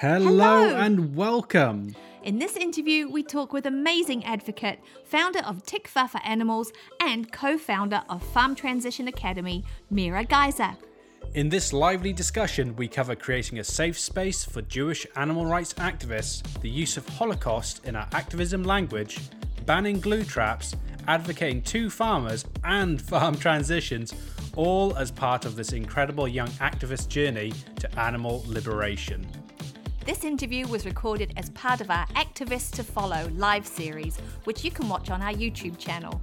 Hello, Hello. and welcome. In this interview, we talk with amazing advocate, founder of Tikva for Animals, and co founder of Farm Transition Academy, Mira Geiser. In this lively discussion, we cover creating a safe space for Jewish animal rights activists, the use of Holocaust in our activism language, banning glue traps, advocating two farmers, and farm transitions, all as part of this incredible young activist journey to animal liberation. This interview was recorded as part of our Activists to Follow live series, which you can watch on our YouTube channel.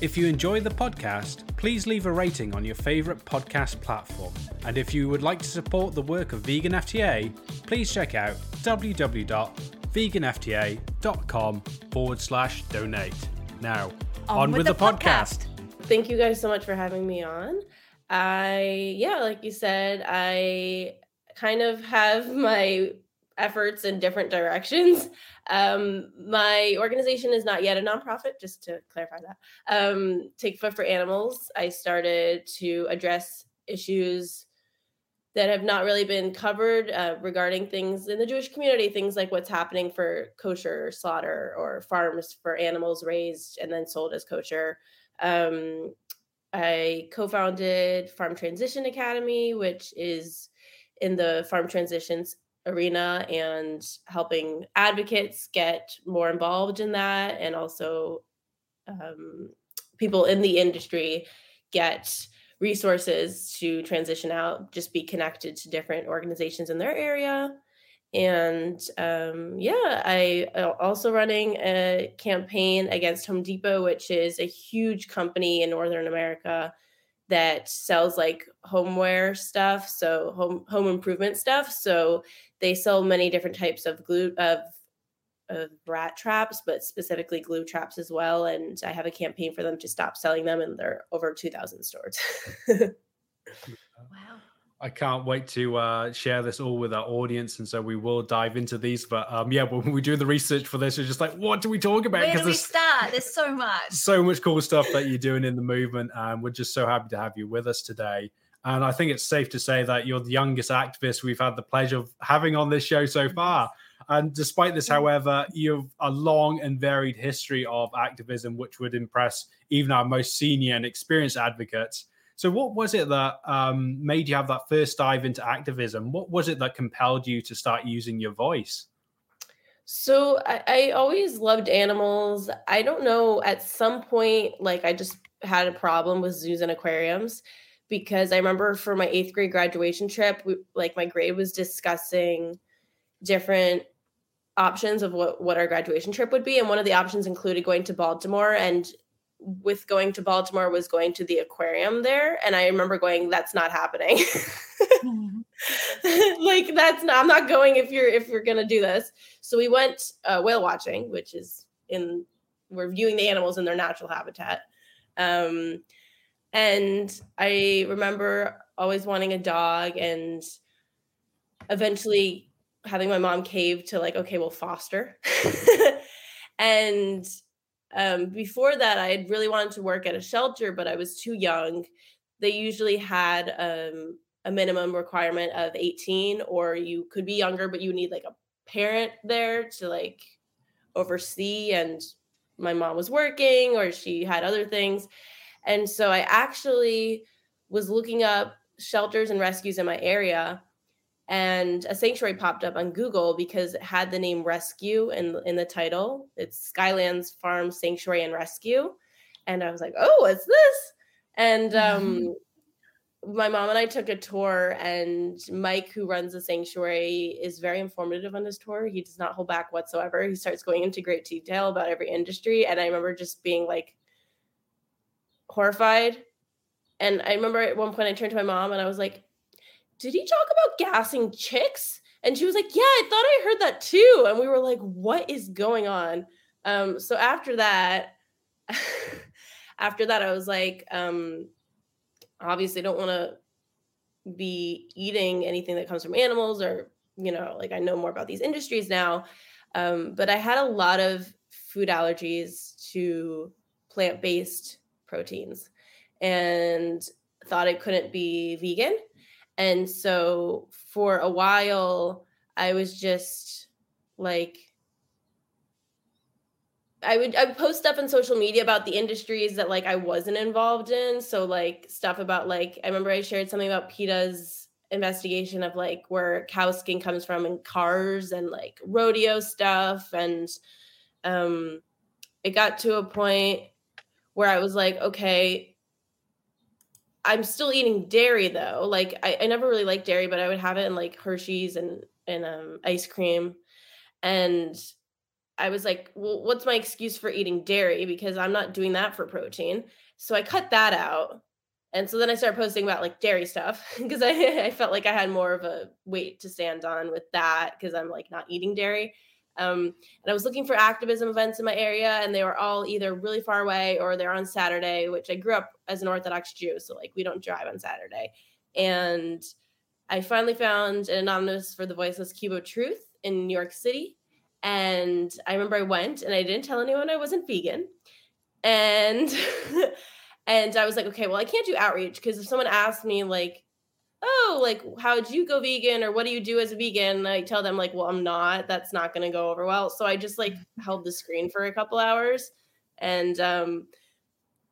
If you enjoy the podcast, please leave a rating on your favourite podcast platform. And if you would like to support the work of Vegan FTA, please check out www.veganfta.com forward slash donate. Now, on, with, the, podcast. Thank you guys so much for having me on. I, yeah, like you said, I kind of have my efforts in different directions. Um, my organization is not yet a nonprofit, just to clarify that. Um, Tikva for Animals. I started to address issues that have not really been covered uh, regarding things in the Jewish community, things like what's happening for kosher slaughter or farms for animals raised and then sold as kosher. Um, I co founded Farm Transition Academy, which is in the farm transitions arena and helping advocates get more involved in that and also um, people in the industry get resources to transition out just be connected to different organizations in their area. And um, yeah i also running a campaign against home depot which is a huge company in northern america that sells like homeware stuff so home home improvement stuff. So they sell many different types of glue of of rat traps but specifically glue traps as well and i have a campaign for them to stop selling them and they're over 2000 stores Wow. I can't wait to uh, share this all with our audience, and so we will dive into these. But um, yeah, when we do the research for this, it's just like, what do we talk about? Where do we start? There's so much. so much cool stuff that you're doing in the movement, and we're just so happy to have you with us today. And I think it's safe to say that you're the youngest activist we've had the pleasure of having on this show so far. And despite this, however, you've a long and varied history of activism, which would impress even our most senior and experienced advocates. So, what was it that um, made you have that first dive into activism? What was it that compelled you to start using your voice? So I, I always loved animals. I don't know, at some point, like I just had a problem with zoos and aquariums because I remember for my eighth grade graduation trip, we, like my grade was discussing different options of what, what our graduation trip would be. And one of the options included going to Baltimore. And with going to Baltimore was going to the aquarium there. And I remember going, that's not happening. like that's not i'm not going if you're if you're gonna do this so we went uh, whale watching which is in we're viewing the animals in their natural habitat um and i remember always wanting a dog and eventually having my mom cave to like okay we'll foster. And um before that i had really wanted to work at a shelter but i was too young. They usually had um a minimum requirement of 18 or you could be younger but you need like a parent there to like oversee and my mom was working or she had other things and so i actually was looking up shelters and rescues in my area and a sanctuary popped up on google because it had the name rescue in, in the title it's skylands farm sanctuary and rescue and i was like oh what's this and um my mom and I took a tour, and Mike, who runs the sanctuary, is very informative on his tour. He does not hold back whatsoever. He starts going into great detail about every industry. And I remember just being like horrified. And I remember at one point I turned to my mom and I was like, Did he talk about gassing chicks? And she was like, Yeah, I thought I heard that too. And we were like, What is going on? Um, so after that, after that, I was like, um, obviously don't want to be eating anything that comes from animals or you know like i know more about these industries now um, but i had a lot of food allergies to plant-based proteins and thought it couldn't be vegan and so for a while I was just like I would I would post stuff on social media about the industries that like I wasn't involved in. So like stuff about like I remember I shared something about PETA's investigation of like where cow skin comes from and cars and like rodeo stuff and um it got to a point where I was like, okay, I'm still eating dairy though. Like I, I never really liked dairy, but I would have it in like Hershey's and and um, ice cream. And I was like, well, what's my excuse for eating dairy? Because I'm not doing that for protein. So I cut that out. And so then I started posting about like dairy stuff because I, I felt like I had more of a weight to stand on with that because I'm like not eating dairy. Um, and I was looking for activism events in my area, and they were all either really far away or they're on Saturday, which I grew up as an Orthodox Jew. So, like, we don't drive on Saturday. And I finally found an anonymous for the Voiceless Cube of Truth in New York City. And I remember I went and I didn't tell anyone I wasn't vegan. And and I was like, okay, well, I can't do outreach because if someone asked me like, oh, like how'd you go vegan or what do you do as a vegan? I tell them like, well, I'm not. That's not gonna go over well. So I just like held the screen for a couple hours. And um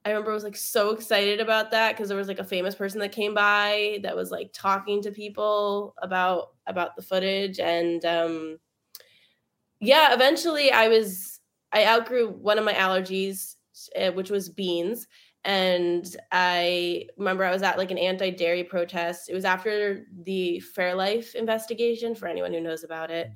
I remember I was like so excited about that because there was like a famous person that came by that was like talking to people about about the footage and um yeah, eventually I was I outgrew one of my allergies uh, which was beans and I remember I was at like an anti-dairy protest. It was after the Fairlife investigation for anyone who knows about it.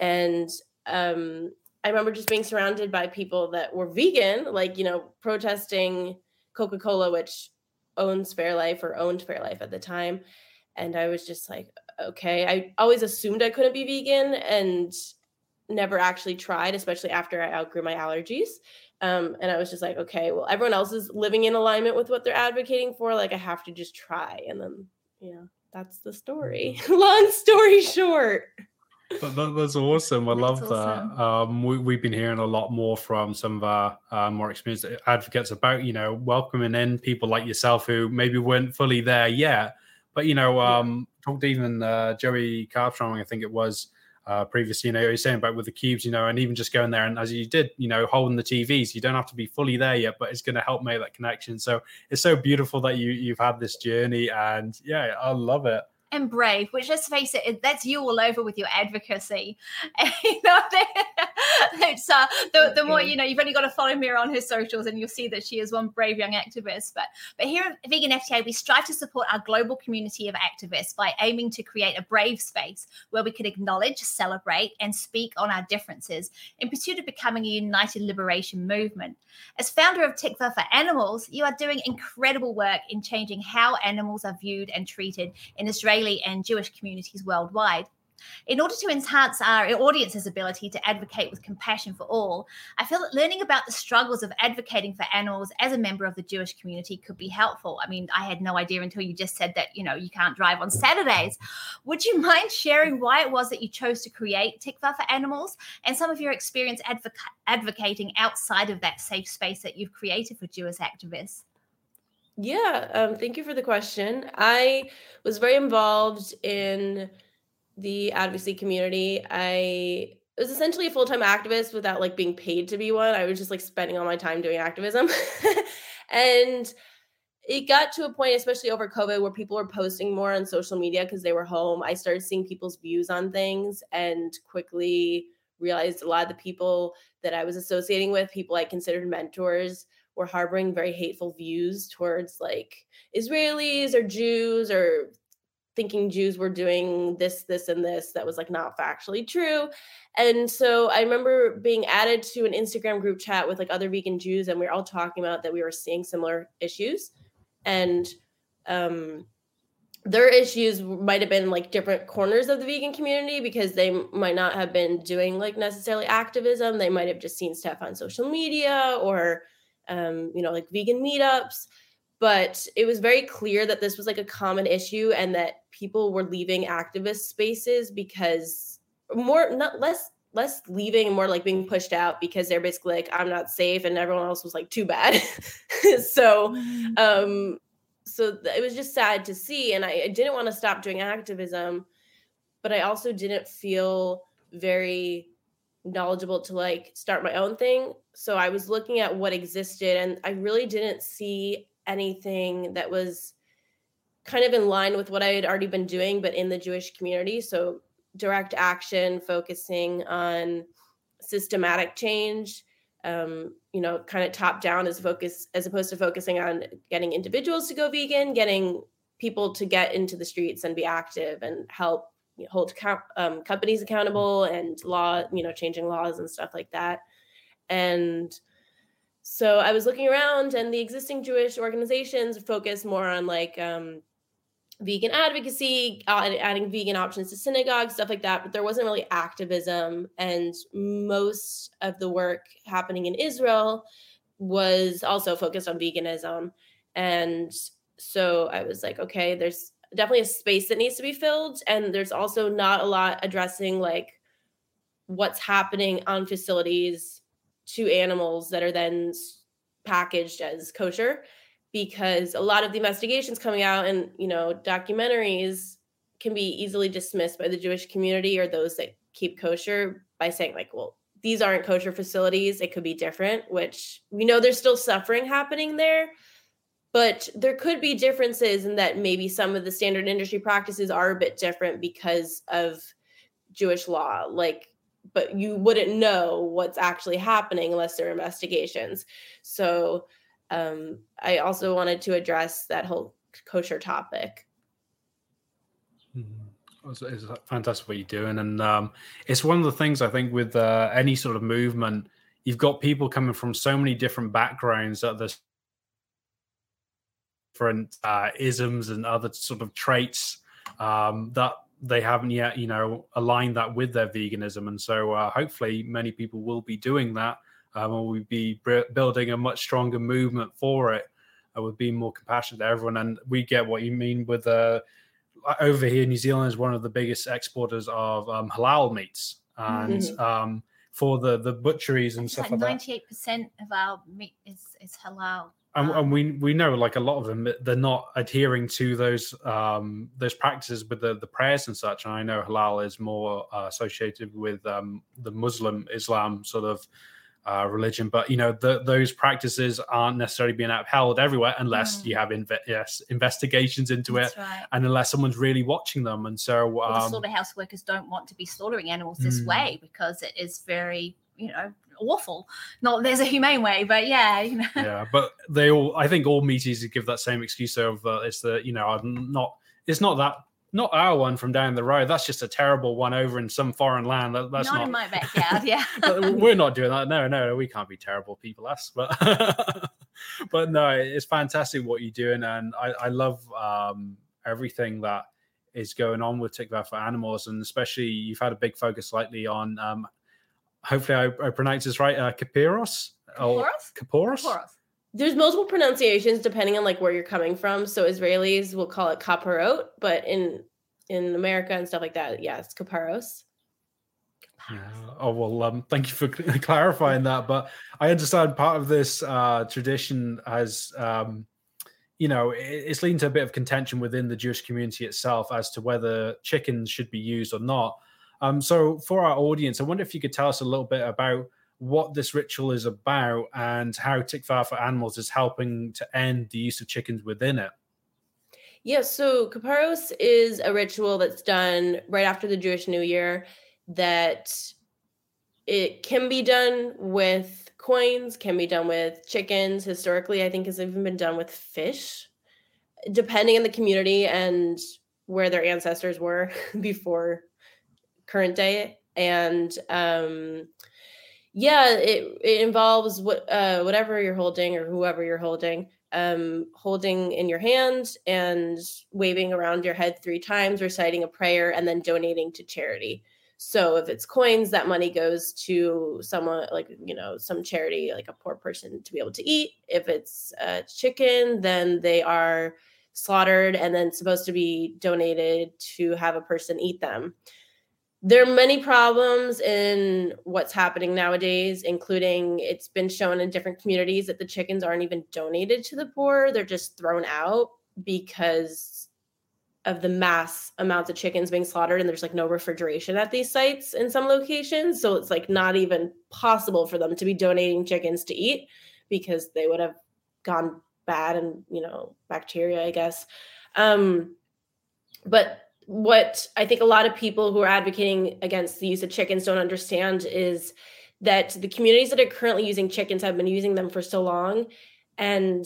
And um I remember just being surrounded by people that were vegan, like, you know, protesting Coca Cola, which owns Fairlife or owned Fairlife at the time. And I was just like, okay. I always assumed I couldn't be vegan and never actually tried, especially after I outgrew my allergies. Um, and I was just like, okay, well, everyone else is living in alignment with what they're advocating for. Like, I have to just try. And then, yeah, that's the story. Long story short. But that, that's awesome. I love awesome. that. Um, we, have been hearing a lot more from some of our uh, more experienced advocates about, you know, welcoming in people like yourself who maybe weren't fully there yet. But, you know, um, yeah. talked even uh, Joey Carbstrong, I think it was, uh, previously. You know, you're saying about with the cubes, you know, and even just going there and as you did, you know, holding the TVs, you don't have to be fully there yet, but it's going to help make that connection. So it's so beautiful that you you've had this journey, and yeah, I love it and brave, which let's face it, that's you all over with your advocacy. And, you know, it's uh, the, the more you know, you've only got to follow me on her socials, and you'll see that she is one brave young activist. But but here at Vegan FTA, we strive to support our global community of activists by aiming to create a brave space where we can acknowledge, celebrate, and speak on our differences in pursuit of becoming a united liberation movement. As founder of Tikva for Animals, you are doing incredible work in changing how animals are viewed and treated in Israeli Israeli and Jewish communities worldwide. In order to enhance our audience's ability to advocate with compassion for all, I feel that learning about the struggles of advocating for animals as a member of the Jewish community could be helpful. I mean, I had no idea until you just said that, you know, you can't drive on Saturdays. Would you mind sharing why it was that you chose to create Tikva for Animals and some of your experience advoc- advocating outside of that safe space that you've created for Jewish activists? Yeah, um, thank you for the question. I was very involved in the advocacy community. I was essentially a full time activist without like being paid to be one. I was just like spending all my time doing activism. and it got to a point, especially over COVID, where people were posting more on social media because they were home. I started seeing people's views on things and quickly realized a lot of the people that I was associating with, people I considered mentors, were harboring very hateful views towards like Israelis or Jews or thinking Jews were doing this, this, and this that was like not factually true. And so I remember being added to an Instagram group chat with like other vegan Jews, and we were all talking about that we were seeing similar issues. And um, their issues might have been like different corners of the vegan community because they might not have been doing like necessarily activism. They might have just seen stuff on social media or um, you know, like vegan meetups. But it was very clear that this was like a common issue and that people were leaving activist spaces because more, not less, less leaving and more like being pushed out because they're basically like, I'm not safe. And everyone else was like, too bad. so, mm. um, so it was just sad to see. And I, I didn't want to stop doing activism but I also didn't feel very knowledgeable to like start my own thing. So I was looking at what existed and I really didn't see anything that was kind of in line with what I had already been doing, but in the Jewish community. So direct action, focusing on systematic change, um, you know, kind of top down as focus as opposed to focusing on getting individuals to go vegan, getting people to get into the streets and be active and help hold um, companies accountable and law, you know, changing laws and stuff like that. And so I was looking around, and the existing Jewish organizations focus more on like um, vegan advocacy, adding vegan options to synagogues, stuff like that. But there wasn't really activism, and most of the work happening in Israel was also focused on veganism. And so I was like, okay, there's definitely a space that needs to be filled, and there's also not a lot addressing like what's happening on facilities to animals that are then packaged as kosher because a lot of the investigations coming out and you know documentaries can be easily dismissed by the Jewish community or those that keep kosher by saying like well these aren't kosher facilities it could be different which we know there's still suffering happening there but there could be differences in that maybe some of the standard industry practices are a bit different because of Jewish law like but you wouldn't know what's actually happening unless there are investigations so um, I also wanted to address that whole kosher topic. Mm-hmm. It's, fantastic what you're doing, and um, it's one of the things I think with uh, any sort of movement, you've got people coming from so many different backgrounds that there's different uh, isms and other sort of traits um, that they haven't yet, you know, aligned that with their veganism, and so uh, hopefully many people will be doing that um, and we'll be building a much stronger movement for it uh, with being more compassionate to everyone. And we get what you mean with uh, over here, New Zealand is one of the biggest exporters of um, halal meats, and mm-hmm. um, for the the butcheries and stuff like, like 98 percent of our meat is is halal. And, and, we we know like a lot of them they're not adhering to those um those practices with the the prayers and such and i know halal is more uh, associated with um the muslim islam sort of uh, religion. But you know, the, those practices aren't necessarily being upheld everywhere unless mm. you have inve- yes, investigations into That's it, right. and unless someone's really watching them. And so, um, well, the slaughterhouse workers don't want to be slaughtering animals this mm. way because it is very, you know, awful. Not there's a humane way, but yeah, you know. Yeah, but they all. I think all meat eaters give that same excuse of uh, it's the you know I'm not. It's not that not our one from down the road. That's just a terrible one over in some foreign land. That, that's not, not in my backyard. Yeah, we're not doing that. No, no, we can't be terrible people, us. But but no, it's fantastic what you're doing, and I, I love um, everything that is going on with Tikva for animals, and especially you've had a big focus lately on. Um, hopefully, I, I pronounce this right. Uh, Kapiros. Kaporos. Kaporos there's multiple pronunciations depending on like where you're coming from. So Israelis will call it kaparot, but in in America and stuff like that, yeah, it's kaparos. Yeah. Oh well, um, thank you for clarifying that. But I understand part of this uh, tradition has, um, you know, it's leading to a bit of contention within the Jewish community itself as to whether chickens should be used or not. Um, so, for our audience, I wonder if you could tell us a little bit about what this ritual is about and how Tikva for Animals is helping to end the use of chickens within it. Yeah, so Kaparos is a ritual that's done right after the Jewish New Year that it can be done with coins, can be done with chickens. Historically, I think has even been done with fish, depending on the community and where their ancestors were before current day. And um, yeah it, it involves what uh, whatever you're holding or whoever you're holding um, holding in your hand and waving around your head three times reciting a prayer and then donating to charity so if it's coins that money goes to someone like you know some charity like a poor person to be able to eat if it's a chicken then they are slaughtered and then supposed to be donated to have a person eat them there are many problems in what's happening nowadays, including it's been shown in different communities that the chickens aren't even donated to the poor. They're just thrown out because of the mass amounts of chickens being slaughtered and there's like no refrigeration at these sites in some locations so it's like not even possible for them to be donating chickens to eat because they would have gone bad and you know bacteria i guess um but what i think a lot of people who are advocating against the use of chickens don't understand is that the communities that are currently using chickens have been using them for so long and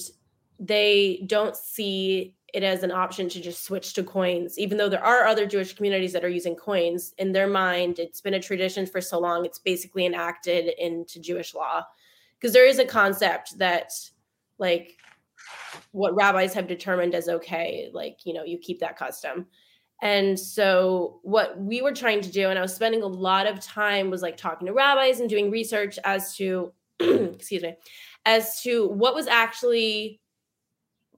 they don't see it as an option to just switch to coins even though there are other jewish communities that are using coins. In their mind it's been a tradition for so long it's basically enacted into jewish law. Because there is a concept that like what rabbis have determined as okay like you know you keep that custom and so what we were trying to do and i was spending a lot of time was like talking to rabbis and doing research as to excuse me as to what was actually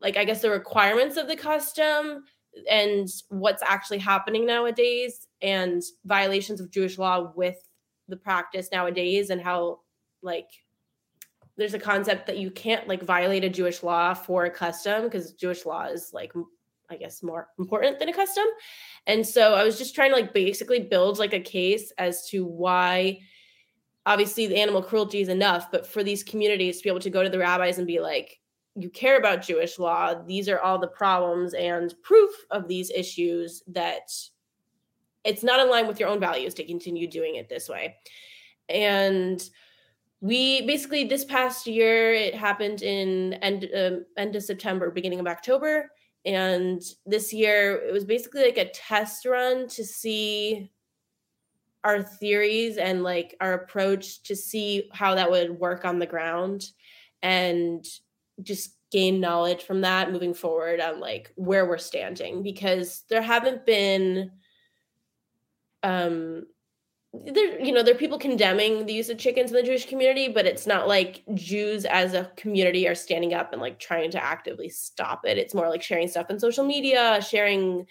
like i guess the requirements of the custom and what's actually happening nowadays and violations of jewish law with the practice nowadays and how like there's a concept that you can't like violate a jewish law for a custom because jewish law is like i guess more important than a custom and so i was just trying to like basically build like a case as to why obviously the animal cruelty is enough but for these communities to be able to go to the rabbis and be like you care about Jewish law, these are all the problems and proof of these issues that it's not in line with your own values to continue doing it this way. And we basically this past year it happened in end um, end of September, beginning of October, and this year it was basically like a test run to see our theories and like our approach to see how that would work on the ground and just gain knowledge from that moving forward on like where we're standing because there haven't been um there you know there are people condemning the use of chickens in the jewish community but it's not like jews as a community are standing up and like trying to actively stop it it's more like sharing stuff on social media sharing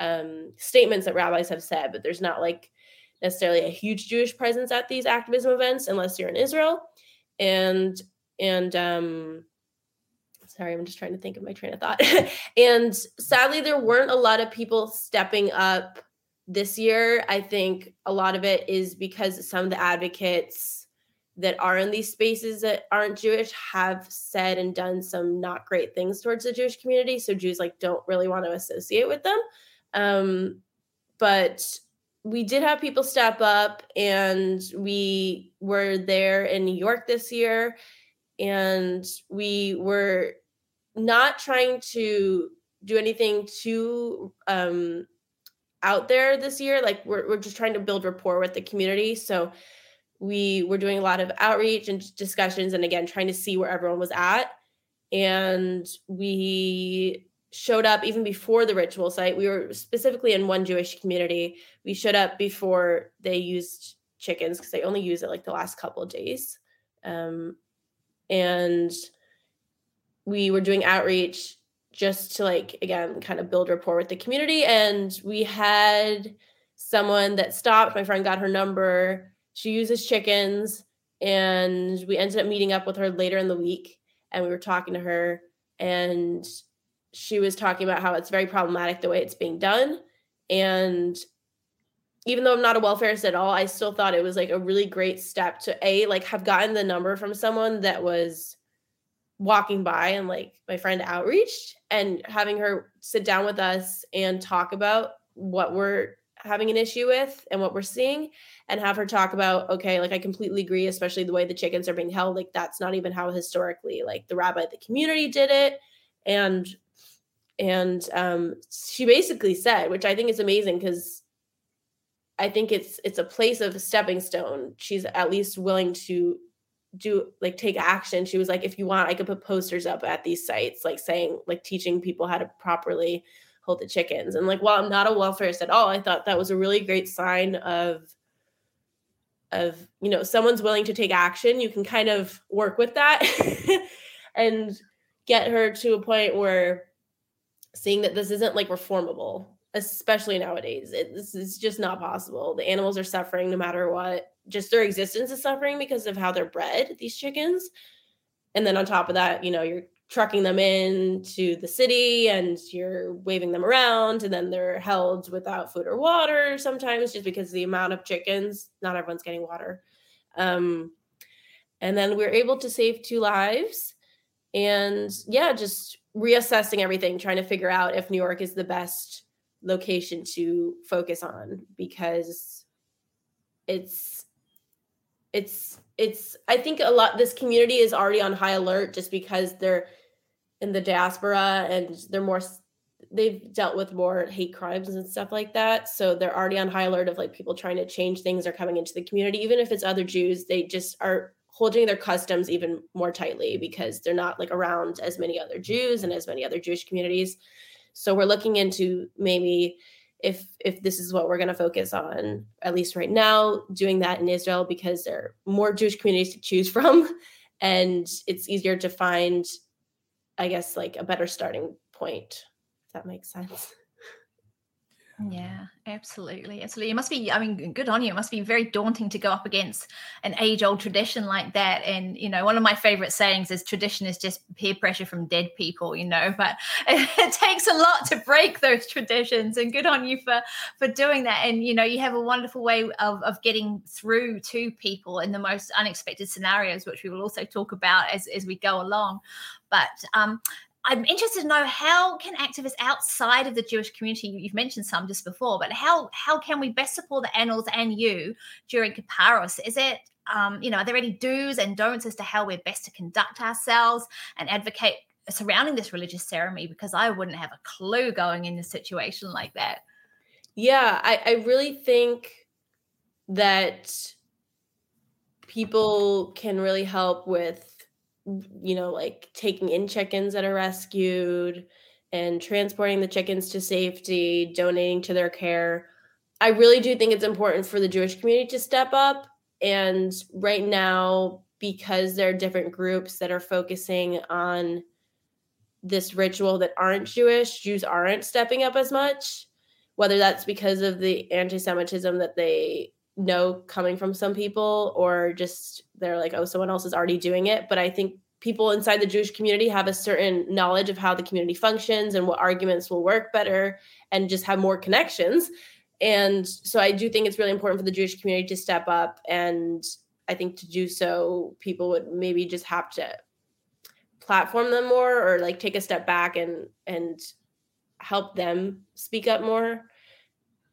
um statements that rabbis have said but there's not like necessarily a huge jewish presence at these activism events unless you're in israel and and um sorry, I'm just trying to think of my train of thought. and sadly, there weren't a lot of people stepping up this year. I think a lot of it is because some of the advocates that are in these spaces that aren't Jewish have said and done some not great things towards the Jewish community. So Jews like don't really want to associate with them. Um, but we did have people step up and we were there in New York this year and we were not trying to do anything too um out there this year like we're, we're just trying to build rapport with the community. So we were doing a lot of outreach and discussions and again trying to see where everyone was at. And we showed up even before the ritual site. We were specifically in one jewish community. We showed up before they used chickens because they only use it like the last couple of days. Um, and we were doing outreach just to like again kind of build rapport with the community and we had someone that stopped my friend got her number she uses chickens and we ended up meeting up with her later in the week and we were talking to her and she was talking about how it's very problematic the way it's being done and even though I'm not a welfarist at all, I still thought it was like a really great step to a like have gotten the number from someone that was walking by and like my friend outreached and having her sit down with us and talk about what we're having an issue with and what we're seeing and have her talk about okay like i completely agree especially the way the chickens are being held like that's not even how historically like the rabbi the community did it. And and um she basically said which i think is amazing because i think it's it's a place of stepping stone. She's at least willing to do like take action. She was like if you want i could put posters up at these sites like saying like teaching people how to properly hold the chickens. And like while i'm not a welfarist at oh, all i thought that was a really great sign of of you know someone's willing to take action you can kind of work with that. And get her to a point where seeing that this isn't like reformable especially nowadays. It, this is just not possible. The animals are suffering no matter what just their existence is suffering because of how they're bred these chickens. And then on top of that you know you're trucking them in to the city and you're waving them around and then they're held without food or water sometimes just because the amount of chickens not everyone's getting water. Um, and then we're able to save two lives and yeah just reassessing everything trying to figure out if new york is the best location to focus on because it's it's it's i think a lot this community is already on high alert just because they're in the diaspora and they're more they've dealt with more hate crimes and stuff like that. So they're already on high alert of like people trying to change things or coming into the community. Even if it's other jews they just are holding their customs even more tightly because they're not like around as many other jews and as many other jewish communities. So we're looking into maybe if if this is what we're going to focus on at least right now doing that in israel because there are more jewish communities to choose from and it's easier to find i guess like a better starting point if that makes sense yeah, absolutely. Absolutely. It must be, I mean, good on you. It must be very daunting to go up against an age old tradition like that. And, you know, one of my favorite sayings is tradition is just peer pressure from dead people, you know, but it, it takes a lot to break those traditions. And good on you for for doing that. And, you know, you have a wonderful way of, of getting through to people in the most unexpected scenarios, which we will also talk about as, as we go along. But um, I'm interested to know how can activists outside of the Jewish community, you've mentioned some just before, but how how can we best support the annals and you during Kipparos? Is it um, you know, are there any do's and don'ts as to how we're best to conduct ourselves and advocate surrounding this religious ceremony? Because I wouldn't have a clue going in a situation like that. Yeah, I, I really think that people can really help with you know, like taking in chickens that are rescued and transporting the chickens to safety, donating to their care. I really do think it's important for the Jewish community to step up. And right now, because there are different groups that are focusing on this ritual that aren't Jewish, Jews aren't stepping up as much, whether that's because of the anti Semitism that they know coming from some people or just they're like oh someone else is already doing it. But i think people inside the jewish community have a certain knowledge of how the community functions and what arguments will work better and just have more connections. And so i do think it's really important for the jewish community to step up and i think to do so people would maybe just have to platform them more or like take a step back and and help them speak up more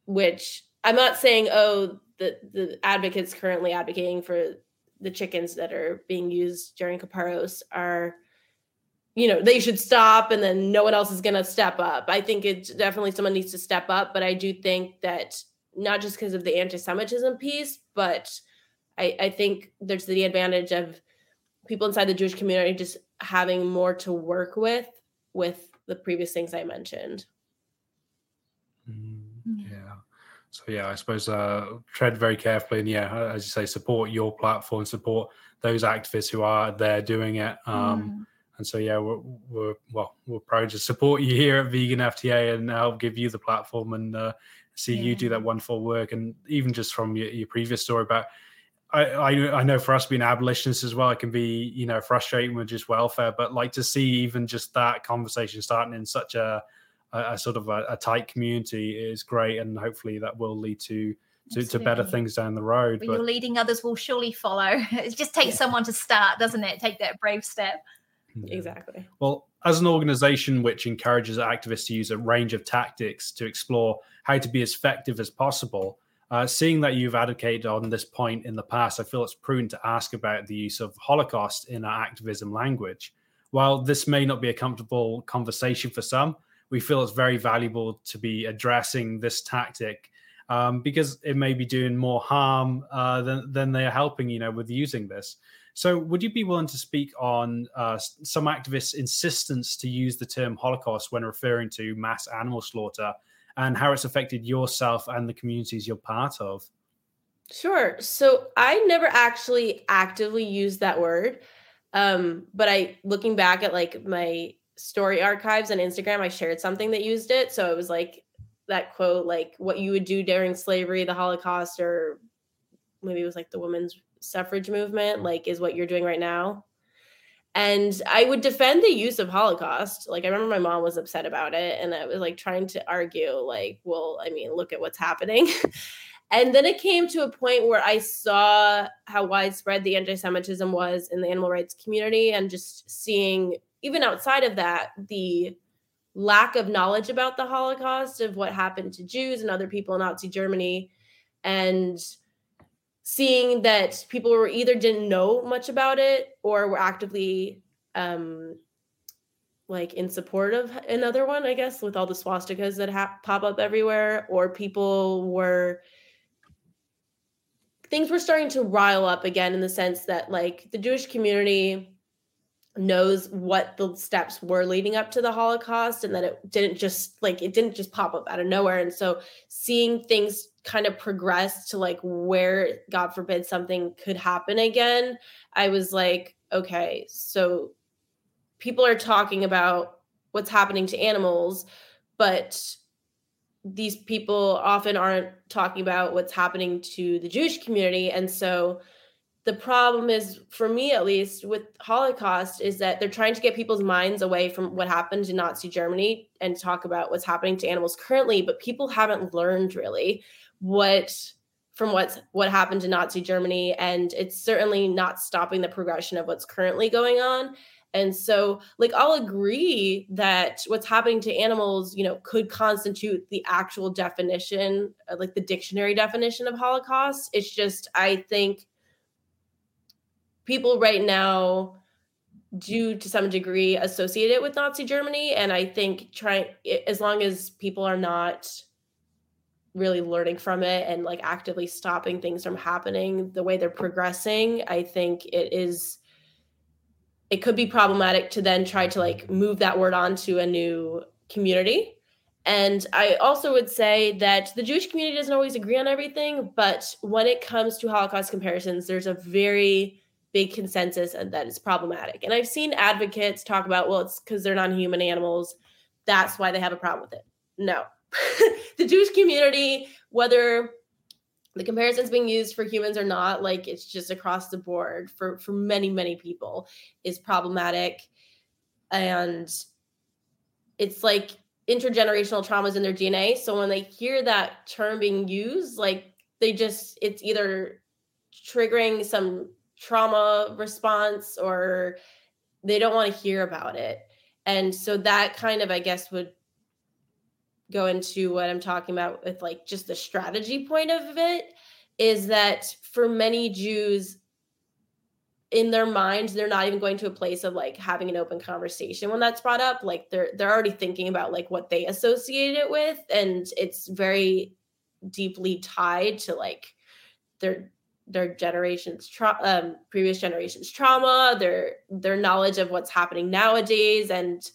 which i'm not saying oh the the advocates currently advocating for the chickens that are being used during Kipparos are you know they should stop and then no one else is going to step up. I think it's definitely someone needs to step up but i do think that not just because of the anti-semitism piece but I, I think there's the advantage of people inside the jewish community just having more to work with with the previous things i mentioned mm, yeah so yeah, I suppose uh, tread very carefully, and yeah, as you say, support your platform, support those activists who are there doing it. Um, mm. And so yeah, we're, we're, well, we're proud to support you here at Vegan FTA and help give you the platform and uh, see yeah. you do that wonderful work. And even just from your, your previous story about I, I, I know for us being abolitionists as well, it can be you know frustrating with just welfare, but like to see even just that conversation starting in such a a, a sort of a, a, tight community is great, and hopefully that will lead to to, to better things down the road. but you're leading, others will surely follow. It just takes yeah. someone to start, doesn't it? Take that brave step. Yeah. Exactly. Well, as an organization which encourages activists to use a range of tactics to explore how to be as effective as possible, uh, seeing that you've advocated on this point in the past, I feel it's prudent to ask about the use of Holocaust in our activism language. While this may not be a comfortable conversation for some, we feel it's very valuable to be addressing this tactic um, because it may be doing more harm uh, than, than they are helping, you know, with using this. So, would you be willing to speak on uh, some activists' insistence to use the term Holocaust when referring to mass animal slaughter and how it's affected yourself and the communities you're part of? Sure. So, I never actually actively used that word. Um, but I, looking back at like my story archives on Instagram, I shared something that used it. So it was like that quote, like what you would do during slavery, the Holocaust, or maybe it was like the women's suffrage movement, like is what you're doing right now. and I would defend the use of Holocaust. Like I remember my mom was upset about it, and I was like trying to argue, like, well, I mean, look at what's happening. and then it came to a point where I saw how widespread the anti-Semitism was in the animal rights community, and just seeing even outside of that the lack of knowledge about the Holocaust of what happened to Jews and other people in Nazi Germany, and seeing that people were either didn't know much about it or were actively um like in support of another one i guess with all the swastikas that ha- pop up everywhere or people were things were starting to rile up again in the sense that like the jewish community knows what the steps were leading up to the holocaust and that it didn't just like it didn't just pop up out of nowhere. And so seeing things kind of progress to like where god forbid something could happen again i was like okay so people are talking about what's happening to animals but these people often aren't talking about what's happening to the jewish community. And so the problem is for me at least with holocaust is that they're trying to get people's minds away from what happened in nazi germany and talk about what's happening to animals currently but people haven't learned really what from what's what happened in nazi germany and it's certainly not stopping the progression of what's currently going on. And so like i'll agree that what's happening to animals you know could constitute the actual definition uh, like the dictionary definition of holocaust. It's just i think people right now do to some degree associate it with Nazi Germany. And I think trying as long as people are not really learning from it and like actively stopping things from happening the way they're progressing, I think it is it could be problematic to then try to like move that word on to a new community. And I also would say that the Jewish community doesn't always agree on everything, but when it comes to Holocaust comparisons, there's a very big consensus and that it's problematic. And I've seen advocates talk about, well, it's because they're non human animals. That's why they have a problem with it. No. the Jewish community, whether the comparisons being used for humans or not, like it's just across the board for, for many, many people is problematic. And it's like intergenerational traumas in their DNA. So when they hear that term being used, like they just, it's either triggering some trauma response or they don't want to hear about it. And so that kind of, I guess, would go into what I'm talking about with like just the strategy point of it is that for many Jews, in their minds they're not even going to a place of like having an open conversation when that's brought up like they're they're already thinking about like what they associate it with and it's very deeply tied to like their their generations tra- um, previous generations trauma their their knowledge of what's happening nowadays and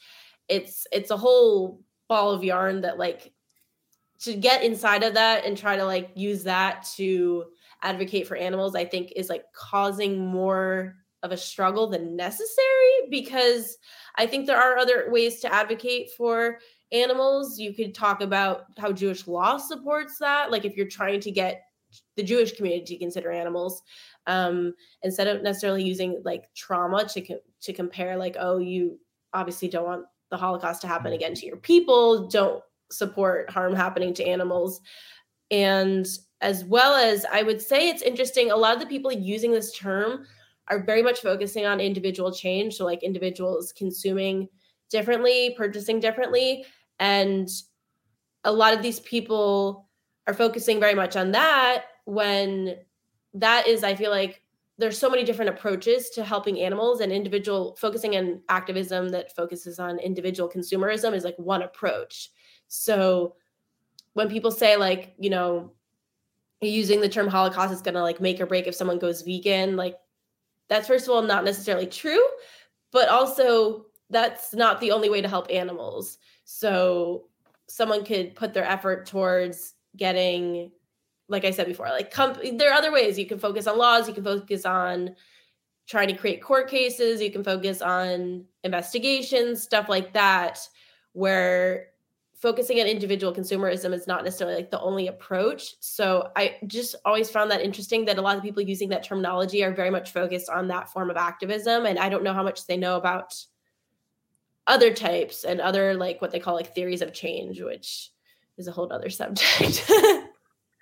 it's it's a whole ball of yarn that like to get inside of that and try to like use that to advocate for animals i think is like causing more of a struggle than necessary because i think there are other ways to advocate for animals. You could talk about how jewish law supports that like if you're trying to get the Jewish community consider animals um, instead of necessarily using like trauma to to compare like oh you obviously don't want the Holocaust to happen again to your people don't support harm happening to animals. And as well as I would say it's interesting a lot of the people using this term are very much focusing on individual change so like individuals consuming differently purchasing differently and a lot of these people are focusing very much on that when that is i feel like there's so many different approaches to helping animals and individual focusing on activism that focuses on individual consumerism is like one approach. So when people say like you know using the term holocaust is going to like make or break if someone goes vegan like that's first of all not necessarily true but also that's not the only way to help animals. So someone could put their effort towards getting like I said before, like comp- there are other ways you can focus on laws, you can focus on trying to create court cases, you can focus on investigations, stuff like that, where focusing on individual consumerism is not necessarily like the only approach. So I just always found that interesting that a lot of people using that terminology are very much focused on that form of activism. And I don't know how much they know about other types and other like what they call like theories of change, which is a whole other subject.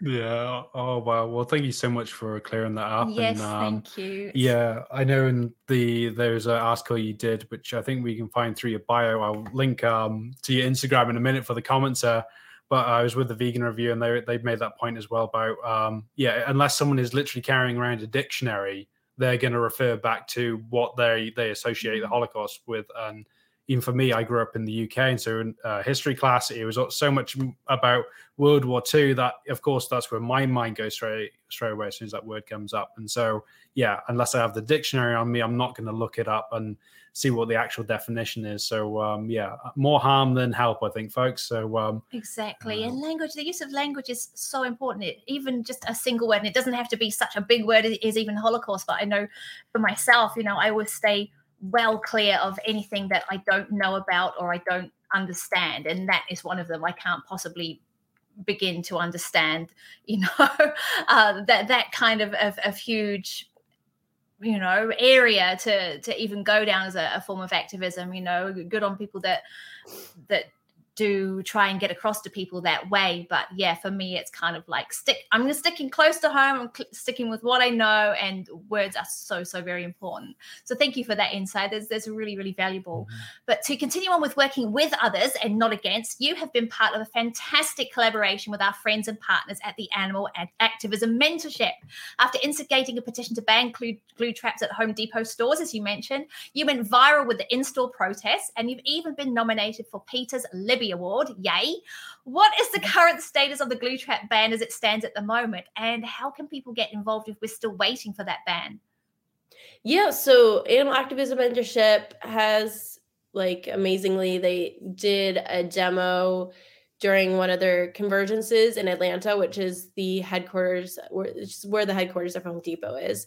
Yeah. Oh wow. Well, thank you so much for clearing that up. Yes, and, um, thank you. Yeah, I know in the there's an article you did, which I think we can find through your bio. I'll link um, to your Instagram in a minute for the comments there. But I was with the vegan review, and they they made that point as well about um, yeah, unless someone is literally carrying around a dictionary, they're going to refer back to what they they associate the Mhm. Holocaust with, and even for me, I grew up in the UK, and so in uh, history class, it was so much about World War II that, of course, that's where my mind goes straight straight away as soon as that word comes up. And so, yeah, unless I have the dictionary on me, I'm not going to look it up and see what the actual definition is. So, um, yeah, more harm than help, I think, folks. So, um, Exactly. Um, and language, the use of language is so important. It, even just a single word, and it doesn't have to be such a big word, it is even Holocaust. But I know for myself, you know, I always stay well clear of anything that I don't know about or I don't understand. And that is one of them. I can't possibly begin to understand, you know, uh, that that kind of, of, of huge you know area to to even go down as a, a form of activism you know good on people that that do try and get across to people that way but yeah for me it's kind of like stick i'm just sticking close to home i'm cl- sticking with what i know and words are so so very important. So thank you for that insight there's, there's really really valuable. Mm-hmm. But to continue on with working with others and not against, you have been part of a fantastic collaboration with our friends and partners at the Animal Ad- Activism Mentorship. After instigating a petition to ban glue, glue traps at Home Depot stores, as you mentioned, you went viral with the in-store protests, and you've even been nominated for PETA's Libby Award. Yay! What is the current status of the glue trap ban as it stands at the moment, and how can people get involved if we're still waiting for that ban? Yeah, so Animal Activism Mentorship has like amazingly they did a demo during one of their convergences in Atlanta, which is the headquarters where, which is where the headquarters of Home Depot is.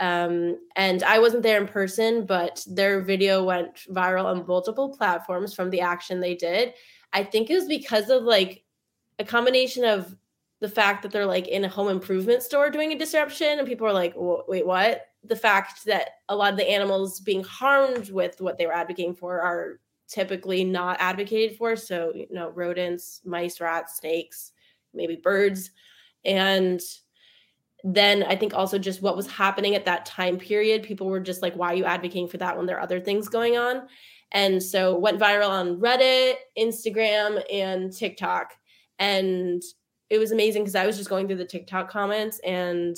Um, and I wasn't there in person, but their video went viral on multiple platforms from the action they did. I think it was because of like a combination of the fact that they're like in a home improvement store doing a disruption, and people are like, "Wait, what?" The fact that a lot of the animals being harmed with what they were advocating for are typically not advocated for. So, you know, rodents, mice, rats, snakes, maybe birds, and then I think also just what was happening at that time period. People were just like, "Why are you advocating for that when there are other things going on?" And so went viral on Reddit, Instagram, and TikTok. And it was amazing because I was just going through the TikTok comments and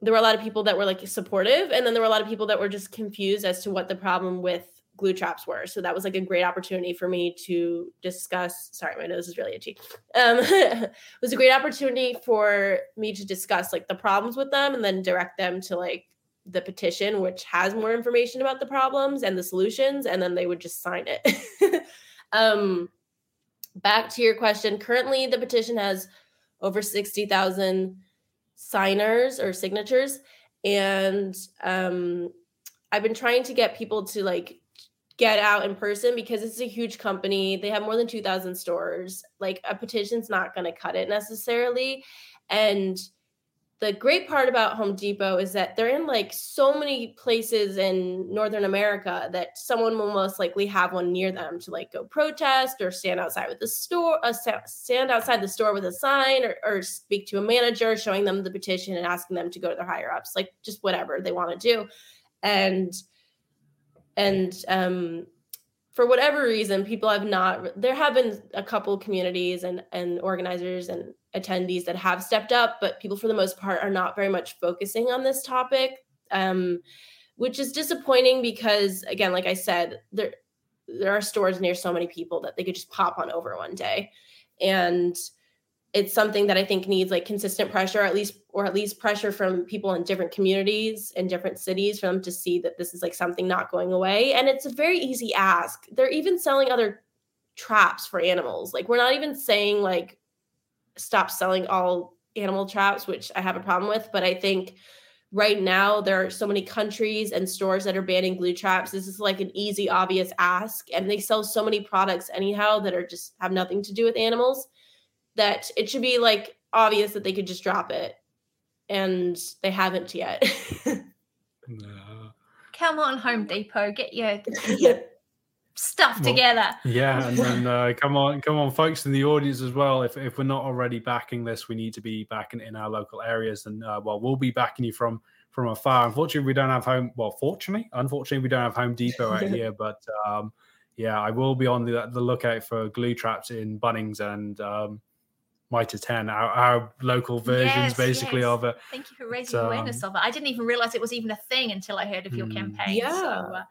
there were a lot of people that were like supportive and then there were a lot of people that were just confused as to what the problem with glue traps were. So that was like a great opportunity for me to discuss. Sorry, my nose is really itchy. Um, it was a great opportunity for me to discuss like the problems with them and then direct them to like the petition, which has more information about the problems and the solutions, and then they would just sign it. um, back to your question. Currently, the petition has over sixty thousand signers or signatures, and um, I've been trying to get people to like get out in person because it's a huge company. They have more than 2,000 stores. Like a petition's not going to cut it necessarily. And the great part about Home Depot is that they're in like so many places in Northern America that someone will most likely have one near them to like go protest or stand outside with the store, uh, stand outside the store with a sign or, or speak to a manager, showing them the petition and asking them to go to their higher ups, like just whatever they want to do. And and um, for whatever reason, people have not. There have been a couple communities and and organizers and attendees that have stepped up, but people for the most part are not very much focusing on this topic, um, which is disappointing because again, like I said, there there are stores near so many people that they could just pop on over one day, and it's something that I think needs like consistent pressure, or at least, or at least pressure from people in different communities and different cities for them to see that this is like something not going away. And it's a very easy ask. They're even selling other traps for animals. Like, we're not even saying like stop selling all animal traps, which I have a problem with, but I think right now there are so many countries and stores that are banning glue traps. This is like an easy, obvious ask. And they sell so many products anyhow that are just have nothing to do with animals that it should be like obvious that they could just drop it. And they haven't yet. No. Come on, Home Depot, get your, get your stuff Well, together. Yeah, and then uh, come on, come on, folks in the audience as well. If if we're not already backing this, we need to be backing in our local areas. And uh, well, we'll be backing you from from afar. Unfortunately, we don't have home. Well, fortunately, unfortunately, we don't have Home Depot out here. But um, yeah, I will be on the the lookout for glue traps in Bunnings and um, Mitre Ten, our, our local versions, Yes, basically yes. of it. Thank you for raising um, awareness of it. I didn't even realize it was even a thing until I heard of your Mm. campaign. Yeah. So, uh,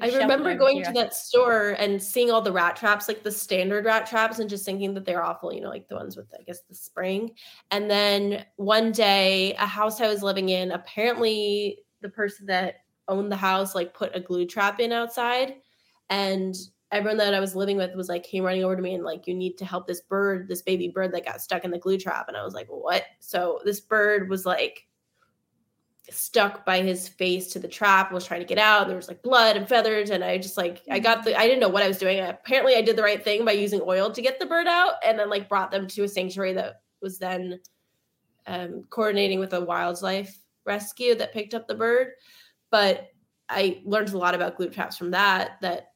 I remember going here. to that store and seeing all the rat traps, like the standard rat traps, and just thinking that they're awful, you know, like the ones with, I guess, the spring. And then one day, a house I was living in, apparently the person that owned the house like put a glue trap in outside. And everyone that I was living with was like came running over to me and like, you need to help this bird, this baby bird that got stuck in the glue trap. And I was like, what? So this bird was like stuck by his face to the trap was trying to get out And there was like blood and feathers and i just like i got the i didn't know what i was doing apparently i did the right thing by using oil to get the bird out and then like brought them to a sanctuary that was then um, coordinating with a wildlife rescue that picked up the bird but i learned a lot about glue traps from that that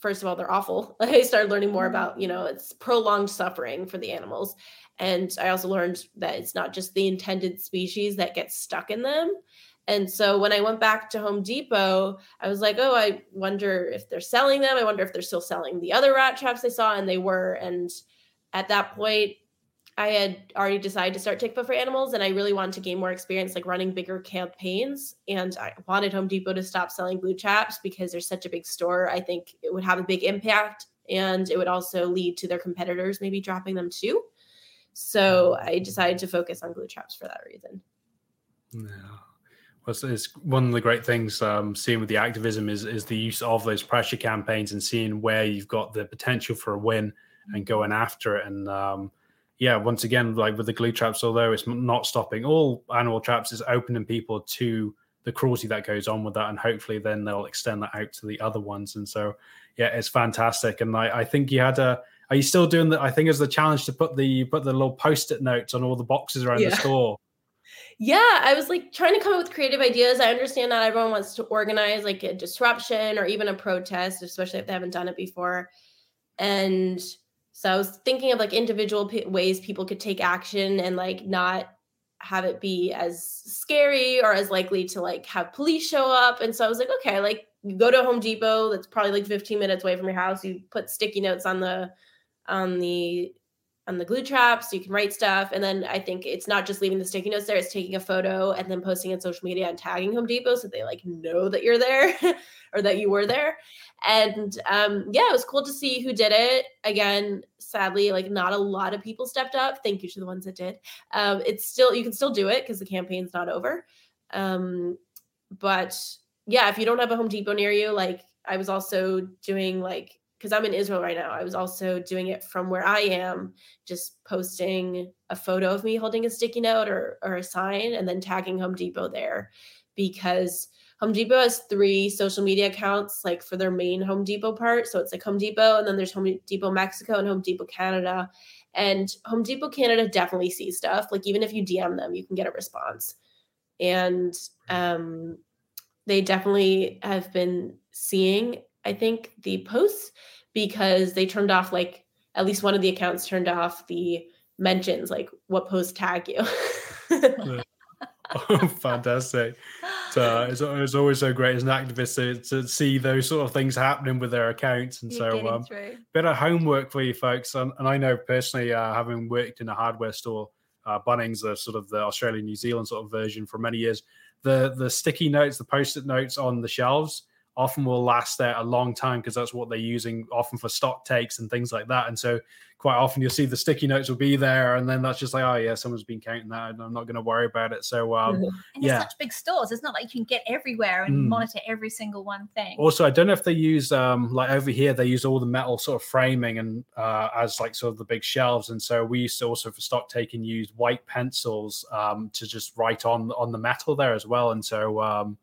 first of all they're awful i started learning more about you know it's prolonged suffering for the animals and I also learned that it's not just the intended species that gets stuck in them. And so when I went back to Home Depot, I was like, oh, I wonder if they're selling them. I wonder if they're still selling the other rat traps they saw. And they were. And at that point, I had already decided to start TICFA for animals. And I really wanted to gain more experience, like running bigger campaigns. And I wanted Home Depot to stop selling glue traps because they're such a big store. I think it would have a big impact. And it would also lead to their competitors maybe dropping them too. So I decided to focus on glue traps for that reason. Yeah. Well, it's, it's one of the great things um, seeing with the activism is is the use of those pressure campaigns and seeing where you've got the potential for a win and going after it. And um, yeah, once again, like with the glue traps, although it's not stopping all animal traps, is opening people to the cruelty that goes on with that, and hopefully then they'll extend that out to the other ones. And so yeah, it's fantastic. And I, I think you had a. Are you still doing that? I think it's the challenge to put the you put the little post-it notes on all the boxes around the store. Yeah, I was like trying to come up with creative ideas. I understand not everyone wants to organize like a disruption or even a protest, especially if they haven't done it before. And so I was thinking of like individual p- ways people could take action and like not have it be as scary or as likely to like have police show up. And so I was like, okay, like you go to Home Depot that's probably like 15 minutes away from your house. You put sticky notes on the on the on the glue traps. You can write stuff. And then I think it's not just leaving the sticky notes there, it's taking a photo and then posting on social media and tagging Home Depot so they like know that you're there or that you were there. And um, yeah, it was cool to see who did it. Again, sadly, like not a lot of people stepped up. Thank you to the ones that did. Um, it's still, you can still do it because the campaign's not over. Um, but yeah, if you don't have a Home Depot near you, like I was also doing like because I'm in Israel right now. I was also doing it from where I am, just posting a photo of me holding a sticky note or or a sign and then tagging Home Depot there because Home Depot has three social media accounts like for their main Home Depot part. So it's like Home Depot and then there's Home Depot Mexico and Home Depot Canada. And Home Depot Canada definitely sees stuff. Like even if you DM them, you can get a response. And um they definitely have been seeing I think the posts because they turned off like at least one of the accounts turned off the mentions like what post tag you. Oh, fantastic. So it's, it's always so great as an activist to, to see those sort of things happening with their accounts. And You're so, getting um, through. bit of homework for you folks. And, and I know personally, uh, having worked in a hardware store, uh, Bunnings, the sort of the Australian New Zealand sort of version for many years, the the sticky notes, the post-it notes on the shelves. Often will last there a long time because that's what they're using often for stock takes and things like that. And so quite often you'll see the sticky notes will be there, and then that's just like, oh yeah, someone's been counting that, and I'm not going to worry about it. So um, and yeah, such big stores. It's not like you can get everywhere and mm. monitor every single one thing. Also, I don't know if they use um, like over here they use all the metal sort of framing and uh, as like sort of the big shelves, and so we used to also for stock taking use white pencils um, to just write on on the metal there as well, and so. Um,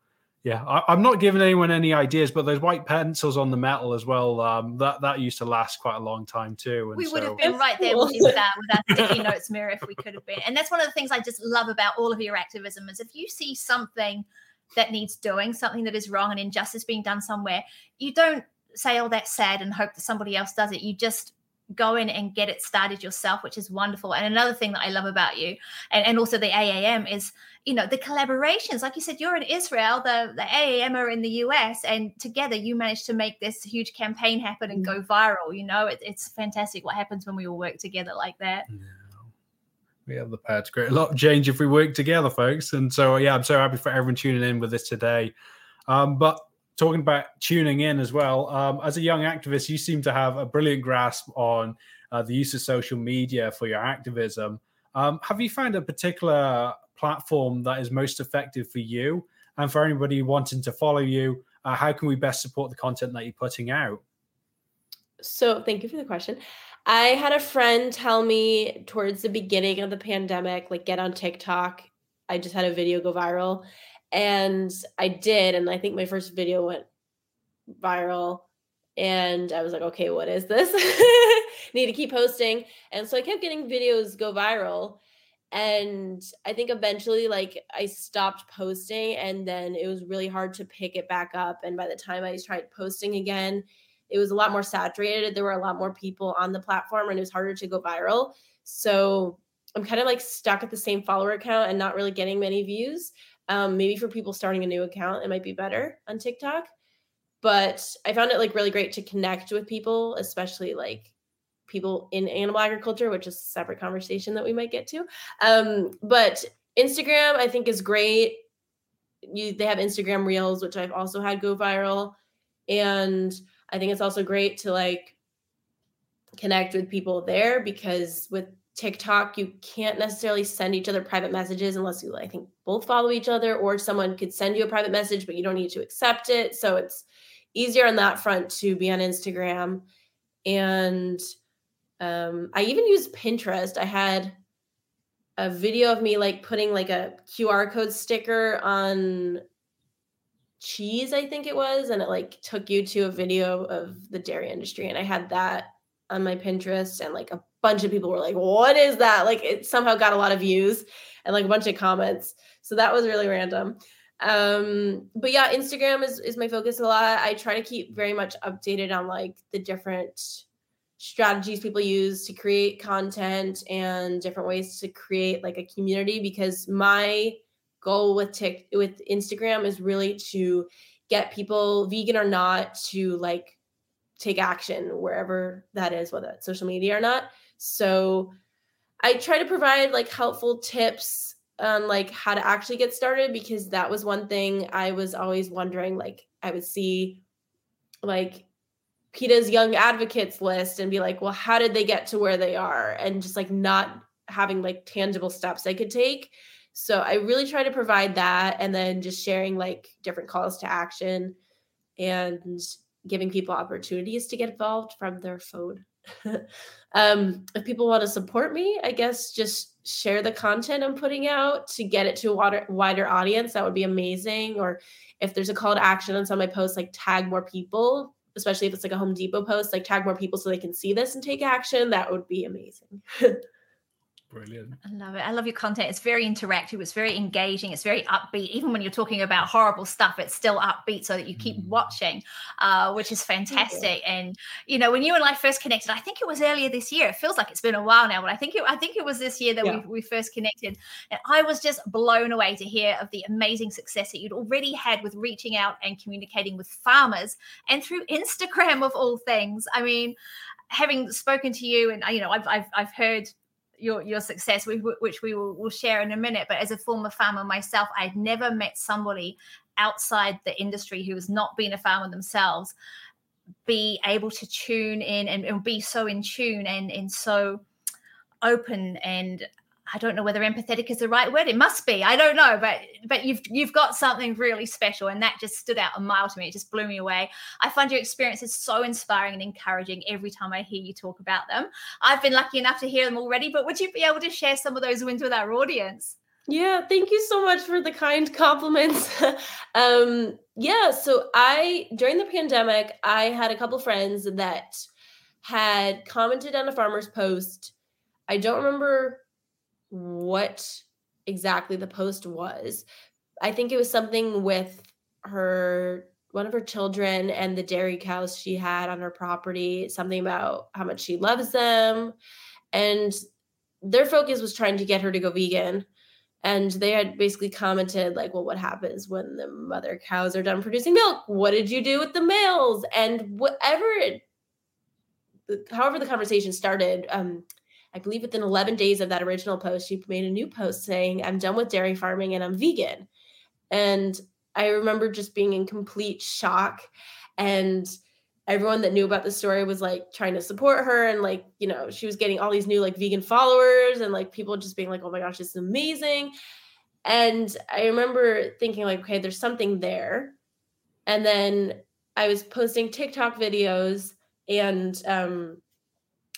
yeah, I, am not giving anyone any ideas, but those white pencils on the metal as well. Um, that that used to last quite a long time too. we would have been right there with, with that with our sticky notes mirror if we could have been. And that's one of the things I just love about all of your activism is if you see something that needs doing, something that is wrong, and injustice being done somewhere, you don't say, "Oh, that sad," and hope that somebody else does it. You just go in and get it started yourself, which is wonderful. And another thing that I love about you, and, and also the AAM, is you know the collaborations. Like you said, you're in Israel, the the AAM are in the US, and together you managed to make this huge campaign happen and go mm. viral. You know, it, it's fantastic what happens when we all work together like that. Yeah. We have the power to create a lot of change if we work together, folks. And so, yeah, I'm so happy for everyone tuning in with us today. Um, but talking about tuning in as well, um, as a young activist, you seem to have a brilliant grasp on uh, the use of social media for your activism. Um, have you found a particular platform that is most effective for you? And for anybody wanting to follow you, uh, how can we best support the content that you're putting out? So, thank you for the question. I had a friend tell me towards the beginning of the pandemic, like, get on TikTok. I just had a video go viral and I did, and I think my first video went viral. And I was like, okay, what is this? Need to keep posting. And so I kept getting videos go viral. And I think eventually, like, I stopped posting, and then it was really hard to pick it back up. And by the time I tried posting again, it was a lot more saturated. There were a lot more people on the platform, and it was harder to go viral. So I'm kind of like stuck at the same follower account and not really getting many views. Um, maybe for people starting a new account, it might be better on TikTok. But I found it like really great to connect with people, especially like people in animal agriculture, which is a separate conversation that we might get to. Um, but Instagram, I think, is great. You they have Instagram Reels, which I've also had go viral, and I think it's also great to like connect with people there because with TikTok, you can't necessarily send each other private messages unless you, I think, both follow each other, or someone could send you a private message, but you don't need to accept it. So it's easier on that front to be on Instagram. And um, I even use Pinterest. I had a video of me like putting like a QR code sticker on cheese, I think it was, and it like took you to a video of the dairy industry. And I had that on my Pinterest and like a bunch of people were like, what is that? Like it somehow got a lot of views and like a bunch of comments. So that was really random. Um, but yeah, Instagram is, is my focus a lot. I try to keep very much updated on like the different strategies people use to create content and different ways to create like a community because my goal with Tik with Instagram is really to get people vegan or not to like take action wherever that is, whether it's social media or not. So I try to provide like helpful tips on like how to actually get started because that was one thing I was always wondering. Like I would see like PETA's young advocates list and be like, well, how did they get to where they are? And just like not having like tangible steps they could take. So I really try to provide that and then just sharing like different calls to action and giving people opportunities to get involved from their phone. um, if people want to support me, I guess just share the content I'm putting out to get it to a wider, wider audience. That would be amazing. Or if there's a call to action on some of my posts, like tag more people, especially if it's like a Home Depot post, like tag more people so they can see this and take action. That would be amazing. Brilliant. I love it. I love your content. It's very interactive. It's very engaging. It's very upbeat. Even when you're talking about horrible stuff, it's still upbeat so that you keep mm. watching, uh, which is fantastic. And you know, when you and I first connected, I think it was earlier this year. It feels like it's been a while now, but I think it, I think it was this year that yeah. we, we first connected. And I was just blown away to hear of the amazing success that you'd already had with reaching out and communicating with farmers and through Instagram of all things. I mean, having spoken to you, and you know, I've I've, I've heard your your success, which we will, will share in a minute. But as a former farmer myself, I'd never met somebody outside the industry who has not been a farmer themselves be able to tune in and, and be so in tune and and so open and I don't know whether empathetic is the right word. It must be. I don't know, but but you've you've got something really special, and that just stood out a mile to me. It just blew me away. I find your experiences so inspiring and encouraging every time I hear you talk about them. I've been lucky enough to hear them already, but would you be able to share some of those wins with our audience? Yeah, thank you so much for the kind compliments. um, yeah, so I during the pandemic, I had a couple friends that had commented on a farmer's post. I don't remember what exactly the post was. I think it was something with her one of her children and the dairy cows she had on her property, something about how much she loves them. And their focus was trying to get her to go vegan. And they had basically commented, like, well, what happens when the mother cows are done producing milk? What did you do with the males? And whatever, it, however, the conversation started, um, I believe within 11 days of that original post, she made a new post saying, I'm done with dairy farming and I'm vegan. And I remember just being in complete shock. And everyone that knew about the story was like trying to support her. And like, you know, she was getting all these new like vegan followers and like people just being like, oh my gosh, this is amazing. And I remember thinking, like, okay, there's something there. And then I was posting TikTok videos and um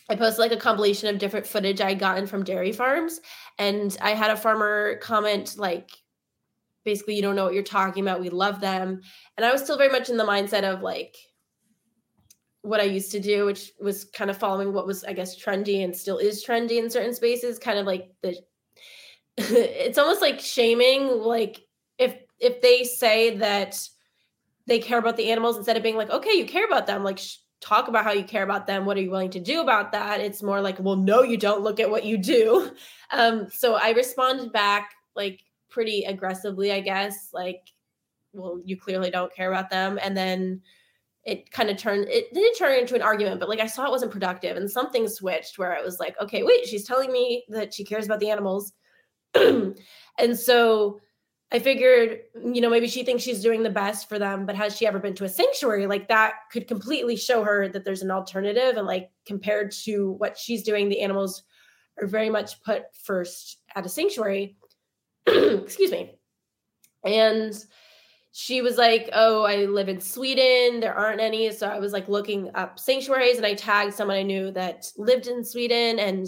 I posted like a compilation of different footage I'd gotten from dairy farms. And I had a farmer comment, like, basically, you don't know what you're talking about. We love them. And I was still very much in the mindset of like what I used to do, which was kind of following what was, I guess, trendy and still is trendy in certain spaces, kind of like the it's almost like shaming, like if if they say that they care about the animals instead of being like, okay, you care about them, like sh- talk about how you care about them what are you willing to do about that? It's more like well no you don't look at what you do. Um so i responded back like pretty aggressively i guess like well you clearly don't care about them. And then it kind of turned it didn't turn into an argument but like i saw it wasn't productive and something switched where it was like okay wait she's telling me that she cares about the animals. And so I figured, you know, maybe she thinks she's doing the best for them, but has she ever been to a sanctuary? Like that could completely show her that there's an alternative. And like compared to what she's doing, the animals are very much put first at a sanctuary. Excuse me. And she was like, Oh, I live in Sweden. There aren't any. So I was like looking up sanctuaries and I tagged someone I knew that lived in Sweden and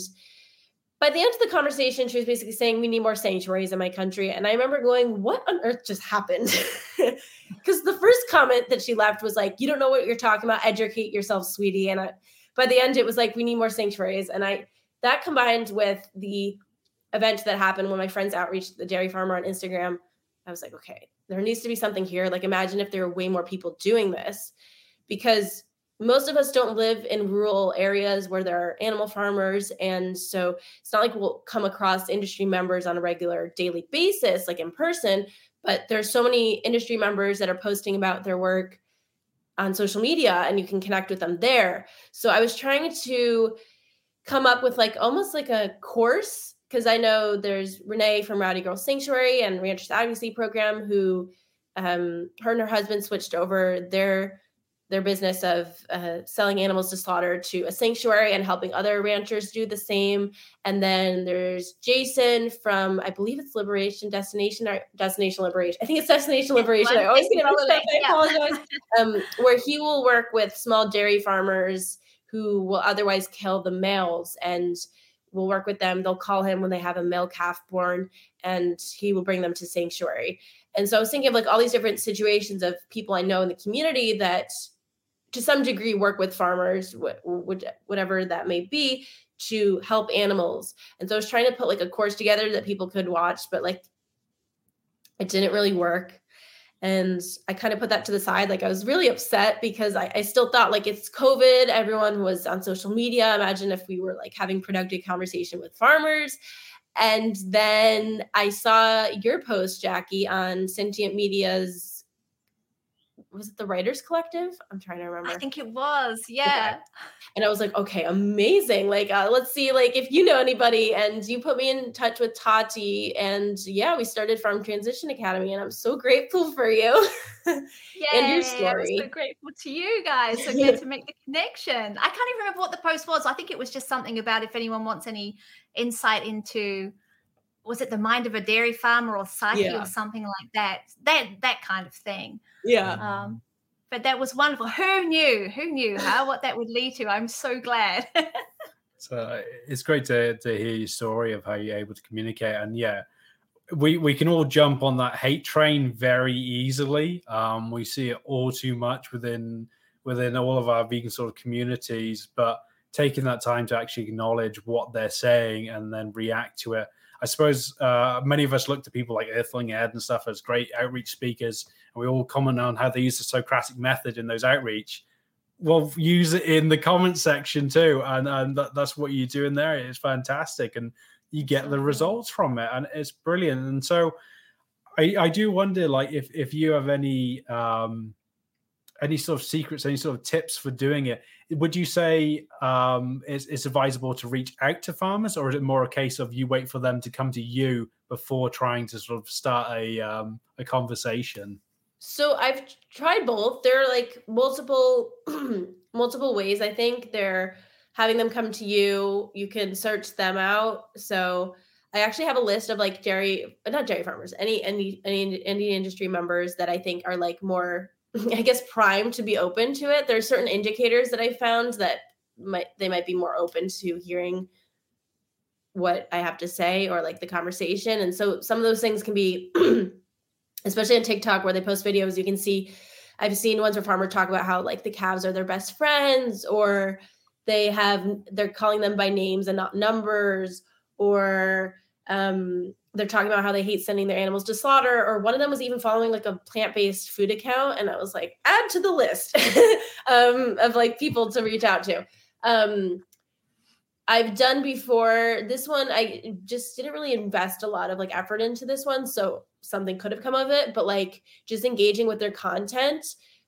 by the end of the conversation, she was basically saying, We need more sanctuaries in my country. And I remember going, What on earth just happened? Because the first comment that she left was like, You don't know what you're talking about. Educate yourself, sweetie. And I, by the end, it was like, We need more sanctuaries. And I, that combined with the event that happened when my friends outreached the dairy farmer on Instagram, I was like, Okay, there needs to be something here. Like, imagine if there were way more people doing this because most of us don't live in rural areas where there are animal farmers and so it's not like we'll come across industry members on a regular daily basis like in person but there's so many industry members that are posting about their work on social media and you can connect with them there. So i was trying to come up with like almost like a course because i know there's renee from rowdy girl sanctuary and ranchers advocacy program who um, her and her husband switched over their their business of uh, selling animals to slaughter to a sanctuary and helping other ranchers do the same. And then there's Jason from, I believe it's Liberation Destination or Destination Liberation. I think it's Destination Liberation. I always get all of that. I apologize. um, where he will work with small dairy farmers who will otherwise kill the males and will work with them. They'll call him when they have a male calf born and he will bring them to sanctuary. And so I was thinking of like all these different situations of people I know in the community that to some degree work with farmers whatever that may be to help animals. And so i was trying to put like a course together that people could watch but like it didn't really work. And i kind of put that to the side. Like i was really upset because I, I still thought like it's covid. Everyone was on social media. Imagine if we were like having productive conversation with farmers. And then i saw your post jackie on sentient media's was it the Writers Collective? I'm trying to remember. I think it was, yeah. And I was like, okay, amazing. Like, uh, let's see, like, if you know anybody. And you put me in touch with Tati, and yeah, we started from Transition Academy, and I'm so grateful for you and your story. I'm so grateful to you guys. So good to make the connection. I can't even remember what the post was. I think it was just something about if anyone wants any insight into was it the mind of a dairy farmer or psyche yeah. or something like that? That that kind of thing. Yeah. Um but that was wonderful. Who knew? Who knew how what that would lead to? I'm so glad. So it's great to to hear your story of how you're able to communicate and yeah we we can all jump on that hate train very easily. Um we see it all too much within within all of our vegan sort of communities but taking that time to actually acknowledge what they're saying and then react to it I suppose uh, many of us look to people like Earthling Ed and stuff as great outreach speakers, and we all comment on how they use the Socratic method in those outreach. Well, use it in the comment section too, and and that, that's what you're doing there. It's fantastic, and you get the results from it, and it's brilliant. And so, I I do wonder, like, if if you have any um any sort of secrets, any sort of tips for doing it? Would you say um, it's, it's advisable to reach out to farmers, or is it more a case of you wait for them to come to you before trying to sort of start a um, a conversation? So I've tried both. There are like multiple multiple ways. I think they're having them come to you. You can search them out. So I actually have a list of like dairy, not dairy farmers, any any any any industry members that I think are like more I guess primed to be open to it. There are certain indicators that I found that might they might be more open to hearing what I have to say or like the conversation. And so some of those things can be especially on TikTok where they post videos, you can see I've seen ones where farmers talk about how like the calves are their best friends or they have they're calling them by names and not numbers or um they're talking about how they hate sending their animals to slaughter or one of them was even following like a plant-based food account and i was like add to the list um, of like people to reach out to. Um, i've done before this one i just didn't really invest a lot of like effort into this one so something could have come of it but like just engaging with their content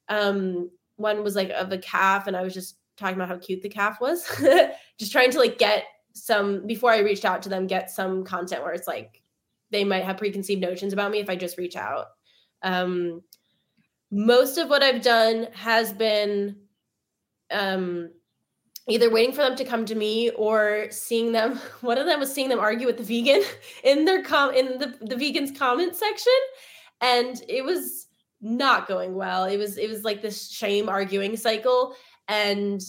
um, one was like of a calf and i was just talking about how cute the calf was just trying to like get some before i reached out to them get some content where it's like they might have preconceived notions about me if I just reach out. Um, most of what I've done has been um, either waiting for them to come to me or seeing them. One of them was seeing them argue with the vegan in their com in the, the vegans comment section, and it was not going well. It was it was like this shame arguing cycle, and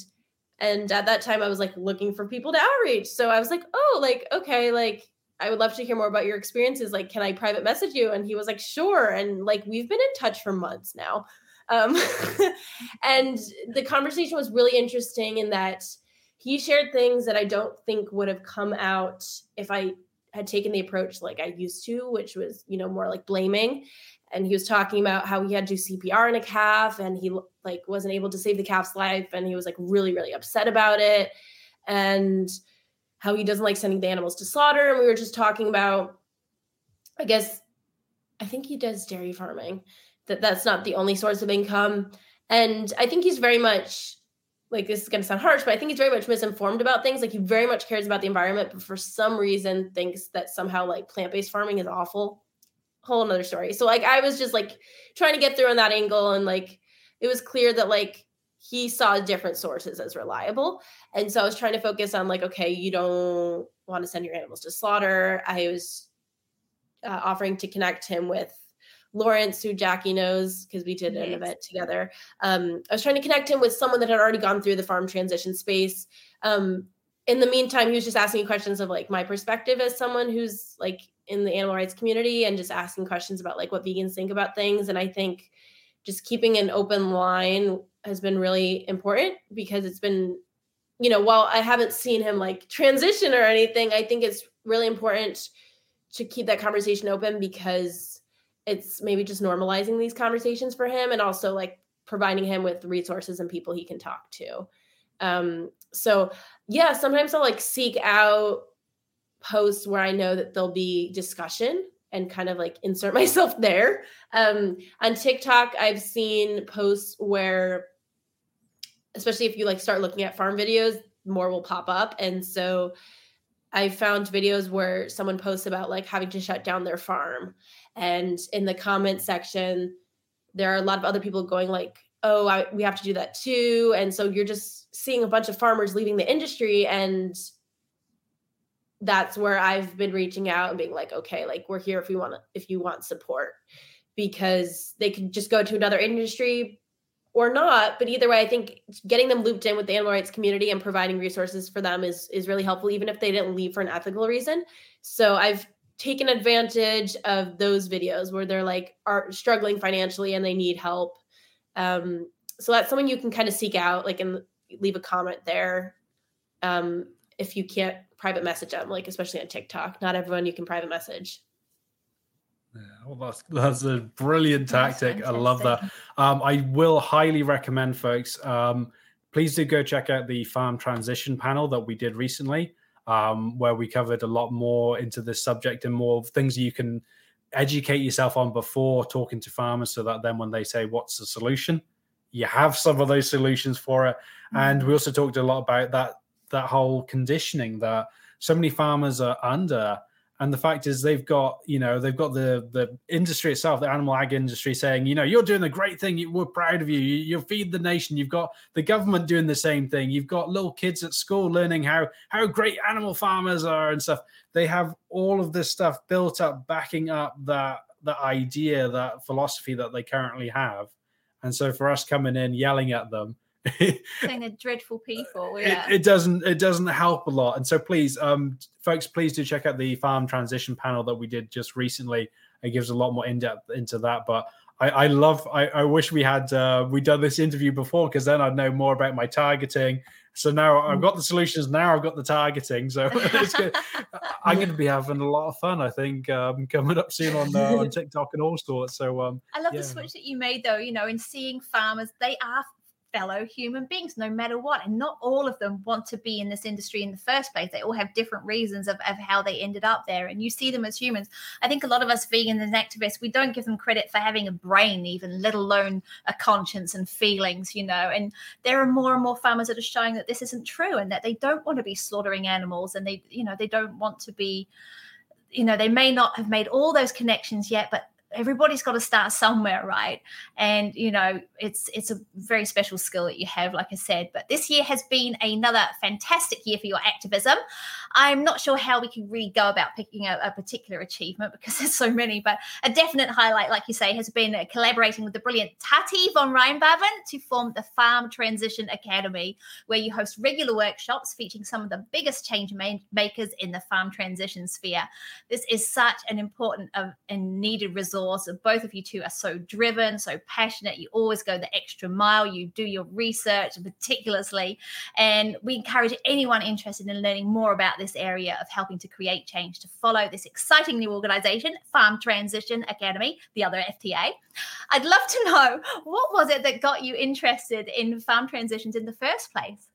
and at that time I was like looking for people to outreach. So I was like, oh, like okay, like I would love to hear more about your experiences. Like, can I private message you? And he was like, sure. And like, we've been in touch for months now. Um, and the conversation was really interesting in that he shared things that I don't think would have come out if I had taken the approach like I used to, which was, you know, more like blaming. And he was talking about how he had to CPR in a calf and he like wasn't able to save the calf's life. And he was like really, really upset about it. And how he doesn't like sending the animals to slaughter. And we were just talking about, I guess, I think he does dairy farming, that that's not the only source of income. And I think he's very much like this is going to sound harsh, but I think he's very much misinformed about things. Like he very much cares about the environment, but for some reason thinks that somehow like plant based farming is awful. Whole another story. So like I was just like trying to get through on that angle, and like it was clear that like he saw different sources as reliable. And so I was trying to focus on like, okay, you don't want to send your animals to slaughter. I was uh, offering to connect him with Lawrence, who Jackie knows because we did an event together. Um, I was trying to connect him with someone that had already gone through the farm transition space. Um, in the meantime, he was just asking questions of like my perspective as someone who's like in the animal rights community and just asking questions about like what vegans think about things. And I think just keeping an open line has been really important because it's been you know while i haven't seen him like transition or anything i think it's really important to keep that conversation open because it's maybe just normalizing these conversations for him and also like providing him with resources and people he can talk to um so yeah sometimes i'll like seek out posts where i know that there'll be discussion and kind of like insert myself there. Um, on TikTok, I've seen posts where, especially if you like start looking at farm videos, more will pop up. And so I found videos where someone posts about like having to shut down their farm. And in the comment section, there are a lot of other people going like, oh, I, we have to do that too. And so you're just seeing a bunch of farmers leaving the industry and that's where I've been reaching out and being like, okay, like we're here if we want if you want support because they could just go to another industry or not. But either way, I think getting them looped in with the animal rights community and providing resources for them is is really helpful, even if they didn't leave for an ethical reason. So I've taken advantage of those videos where they're like are struggling financially and they need help. Um, so that's someone you can kind of seek out, like and leave a comment there. Um, if you can't private message them, like especially on TikTok. Not everyone you can private message. Well, that's that's a brilliant tactic. I love that. Um, I will highly recommend, folks. Um, please do go check out the farm transition panel that we did recently, um, where we covered a lot more into this subject and more things you can educate yourself on before talking to farmers, so that then when they say, "What's the solution?" you have some of those solutions for it. Mm-hmm. And we also talked a lot about that that whole conditioning that so many farmers are under and the fact is they've got you know they've got the the industry itself the animal ag industry saying you know you're doing a great thing. We're proud of you. You, you feed the nation. You've got the government doing the same thing. You've got little kids at school learning how how great animal farmers are and stuff. They have all of this stuff built up backing up that that idea that philosophy that they currently have. And so for us coming in yelling at them saying they're dreadful people. Yeah. It, it, doesn't it doesn't help a lot. And so please, um, folks, please do check out the farm transition panel that we did just recently. It gives a lot more in depth into that. But I, I love. I, I wish we had uh, we done this interview before because then I'd know more about my targeting. So now I've got the solutions. Now I've got the targeting. So it's good. I'm going to be having a lot of fun. I think um, coming up soon on uh, on TikTok and all sorts. So um, I love yeah. the switch that you made, though. You know, in seeing farmers, they are fellow human beings, no matter what. And not all of them want to be in this industry in the first place. They all have different reasons of, of how they ended up there. And you see them as humans. I think a lot of us vegans and activists, we don't give them credit for having a brain, even, let alone a conscience and feelings, you know. And there are more and more farmers that are showing that this isn't true and that they don't want to be slaughtering animals and they, you know, they don't want to be you know they may not have made all those connections yet but everybody's got to start somewhere right? And you know it's it's a very special skill that you have like i said. But this year has been another fantastic year for your activism. I'm not sure how we can really go about picking a, a particular achievement because there's so many but a definite highlight like you say has been collaborating with the brilliant tati von reinbaven to form the farm transition academy where you host regular workshops featuring some of the biggest change makers in the farm transition sphere. This is such an important uh, and needed resource resource. Both of you two are so driven, so passionate. You always go the extra mile. You do your research meticulously. And we encourage anyone interested in learning more about this area of helping to create change to follow this exciting new organization, Farm Transition Academy, the other FTA. I'd love to know what was it that got you interested in farm transitions in the first place?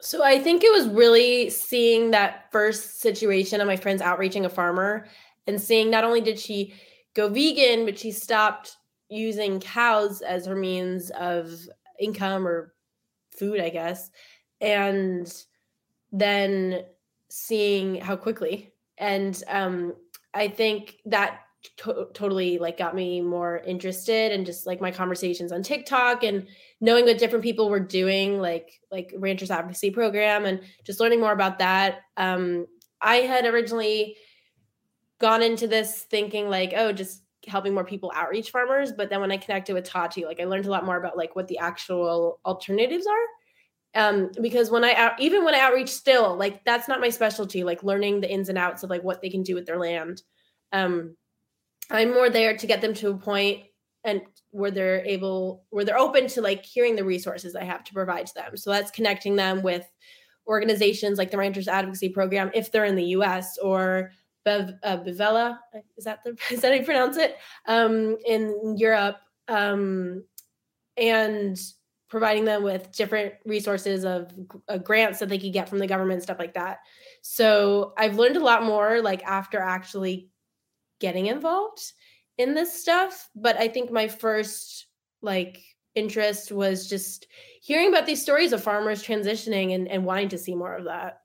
So I think it was really seeing that first situation of my friends outreaching a farmer and seeing not only did she go vegan, but she stopped using cows as her means of income or food, I guess. And then seeing how quickly. And um, I think that to- totally like got me more interested and just like my conversations on TikTok and knowing what different people were doing, like like Ranchers Advocacy Program, and just learning more about that. Um, I had originally gone into this thinking like, oh, just helping more people outreach farmers. But then when I connected with Tati, like I learned a lot more about like what the actual alternatives are. Um, because when I out, even when I outreach still, like that's not my specialty, like learning the ins and outs of like what they can do with their land. Um, I'm more there to get them to a point and where they're able where they're open to like hearing the resources I have to provide to them. So that's connecting them with organizations like the Ranchers Advocacy Program if they're in the US or Bev, uh, is that the is that how you pronounce it? Um, in Europe, um, and providing them with different resources of uh, grants that they could get from the government, stuff like that. So I've learned a lot more, like after actually getting involved in this stuff. But I think my first like interest was just hearing about these stories of farmers transitioning and, and wanting to see more of that.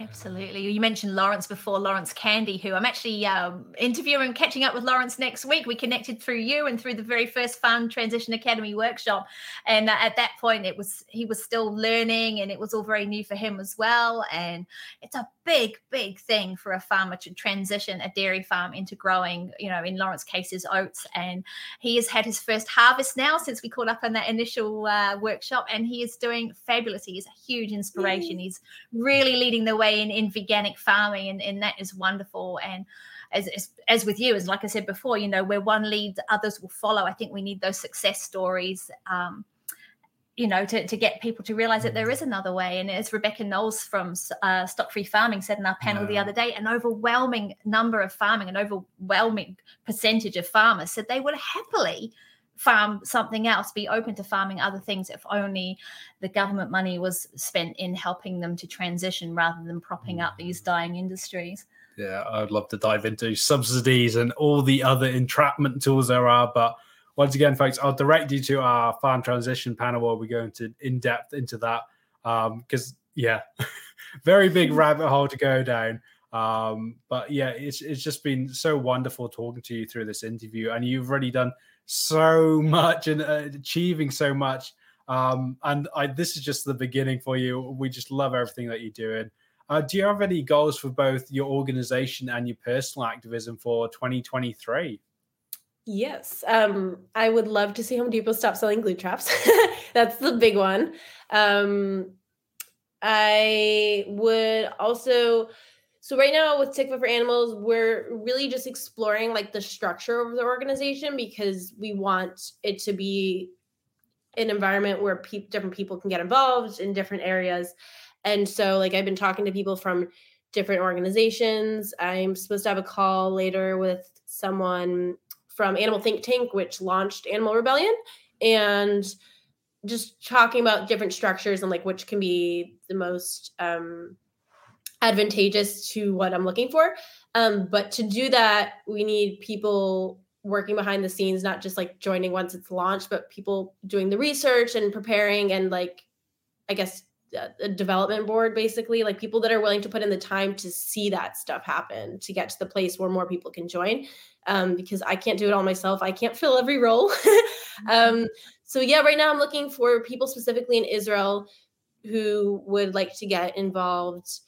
Absolutely. You mentioned Lawrence before, Lawrence Candy, who I'm actually um, interviewing, catching up with Lawrence next week. We connected through you and through the very first Farm Transition Academy workshop. And uh, at that point, it was he was still learning, and it was all very new for him as well. And it's a big, big thing for a farmer to transition a dairy farm into growing. You know, in Lawrence cases, oats, and he has had his first harvest now since we caught up in that initial uh, workshop, and he is doing fabulous. He is a huge inspiration. He's really leading the way way in, in veganic farming, and, and that is wonderful. And as, as, as with you, as like I said before, you know, where one leads, others will follow. I think we need those success stories. Um, you know, to, to get people to realize that there is another way. And as Rebecca Knowles from uh, Stock Free Farming said in our panel yeah. the other day, an overwhelming number of farming, an overwhelming percentage of farmers said they would happily farm something else, be open to farming other things if only the government money was spent in helping them to transition rather than propping up these dying industries. Yeah, I'd love to dive into subsidies and all the other entrapment tools there are. But once again, folks, I'll direct you to our farm transition panel where we go into in depth into that. Because, um, yeah, very big rabbit hole to go down. Um, but yeah, it's it's just been so wonderful talking to you through this interview, and you've already done so much and uh, achieving so much. Um, and I, this is just the beginning for you. We just love everything that you're doing. Uh, do you have any goals for both your organization and your personal activism for 2023? Yes. Um, I would love to see Home Depot stop selling glue traps. That's the big one. Um, I would also so right now with Tikva for Animals, we're really just exploring like the structure of the organization because we want it to be an environment where pe- different people can get involved in different areas. And so like I've been talking to people from different organizations. I'm supposed to have a call later with someone from Animal Think Tank, which launched Animal Rebellion, and just talking about different structures and like which can be the most um, advantageous to what I'm looking for. Um, but to do that, we need people working behind the scenes, not just like joining once it's launched, but people doing the research and preparing and like, I guess, a development board basically, like people that are willing to put in the time to see that stuff happen to get to the place where more people can join. Um, because I can't do it all myself. I can't fill every role. um, so yeah, right now I'm looking for people specifically in Israel who would like to get involved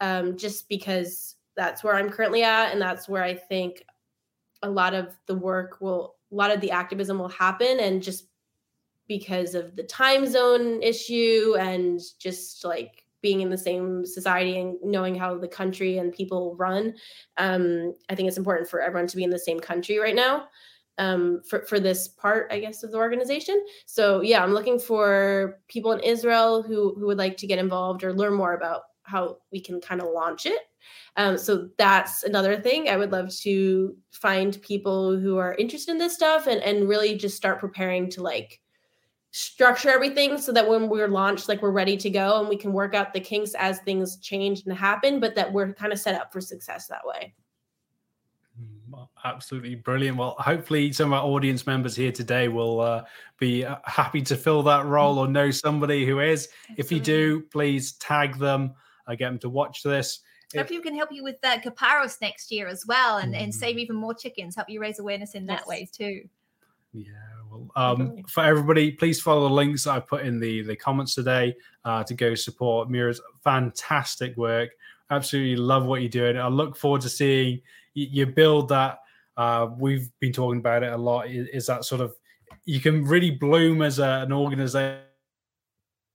um, just because that's where I'm currently at. And that's where I think a lot of the work will, a lot of the activism will happen. And just because of the time zone issue and just like being in the same society and knowing how the country and people run, um, I think it's important for everyone to be in the same country right now. Um, for, for this part, I guess, of the organization. So yeah, I'm looking for people in Israel who who would like to get involved or learn more about how we can kind of launch it. Um, so that's another thing. I would love to find people who are interested in this stuff and and really just start preparing to like structure everything so that when we're launched, like we're ready to go and we can work out the kinks as things change and happen, but that we're kind of set up for success that way. Mm, absolutely brilliant. Well, hopefully, some of our audience members here today will uh, be uh, happy to fill that role or know somebody who is. If you do, please tag them I get them to watch this. Hopefully, you can help you with the Kapparos next year as well, and, mm. and save mm. even more chickens. Help you raise awareness in yes. that way too. Yeah, well, um, for everybody, please follow the links I put in the the comments today uh, to go support Mira's fantastic work. Absolutely love what you're doing. I look forward to seeing you, you build that. Uh, we've been talking about it a lot. Is, is that sort of you can really bloom as a, an organization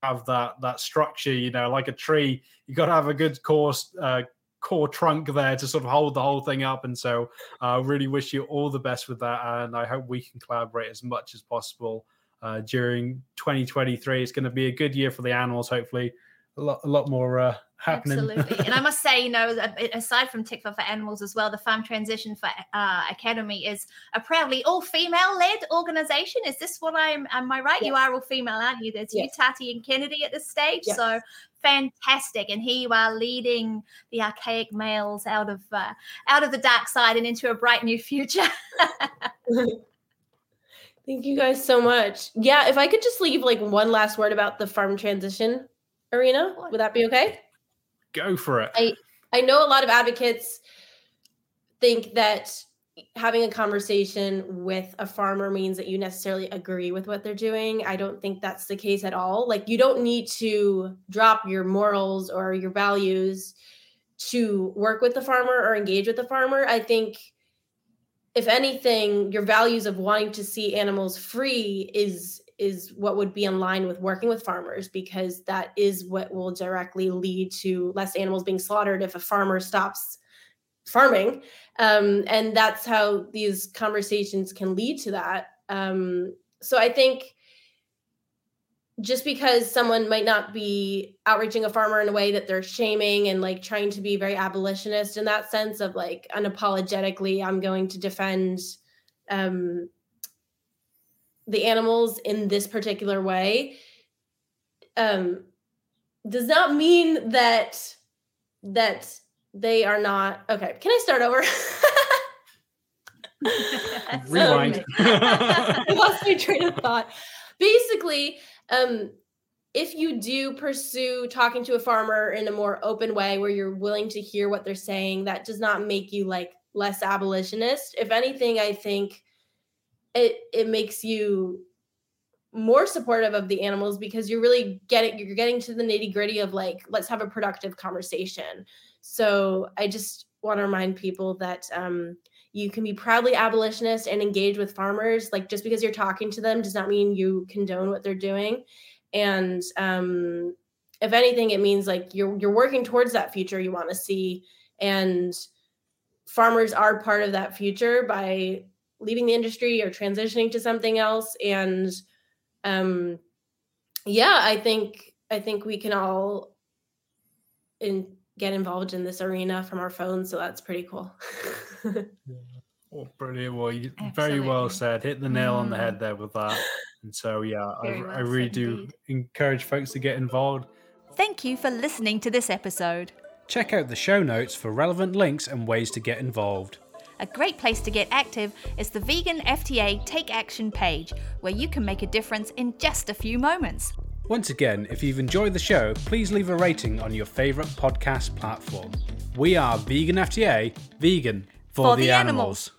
have that that structure you know like a tree you got to have a good core uh, core trunk there to sort of hold the whole thing up. And so i uh, really wish you all the best with that and i hope we can collaborate as much as possible uh, during 2023 it's going to be a good year for the animals hopefully. A lot, a lot more uh, happening. Absolutely. and I must say, you know, aside from Tikva for Animals as well, the Farm Transition for uh, Academy is a proudly all female led organization. Is this what I'm, am I right? Yes. You are all female, aren't you? There's yes. you, Tati, and Kennedy at this stage. Yes. So fantastic. And here you are leading the archaic males out of uh, out of the dark side and into a bright new future. Thank you guys so much. Yeah, if I could just leave like one last word about the farm transition arena, would that be okay? Go for it. I I know a lot of advocates think that having a conversation with a farmer means that you necessarily agree with what they're doing. I don't think that's the case at all. Like you don't need to drop your morals or your values to work with the farmer or engage with the farmer. I think if anything, your values of wanting to see animals free is is what would be in line with working with farmers because that is what will directly lead to less animals being slaughtered if a farmer stops farming. Um, and that's how these conversations can lead to that. Um, so i think just because someone might not be outreaching a farmer in a way that they're shaming and like trying to be very abolitionist in that sense of like unapologetically i'm going to defend um, the animals in this particular way um, does not mean that that they are not okay can i start over? Rewind. I lost my train of thought. Basically um, if you do pursue talking to a farmer in a more open way where you're willing to hear what they're saying that does not make you like less abolitionist. If anything i think it it makes you more supportive of the animals because you're really getting you're getting to the nitty gritty of like let's have a productive conversation. So i just want to remind people that um, you can be proudly abolitionist and engage with farmers. Like just because you're talking to them does not mean you condone what they're doing. And um, if anything it means like you're you're working towards that future you want to see. And farmers are part of that future by leaving the industry or transitioning to something else. And um yeah i think i think we can all in get involved in this arena from our phones so that's pretty cool. Oh brilliant. Well you, very well said. Hit the nail mm. on the head mm. there with that. And so yeah I, well I, really do indeed. encourage folks to get involved. Thank you for listening to this episode. Check out the show notes for relevant links and ways to get involved a great place to get active is the Vegan FTA Take Action page, where you can make a difference in just a few moments. Once again, if you've enjoyed the show, please leave a rating on your favourite podcast platform. We are Vegan FTA, vegan for, for the, the, animals. animals.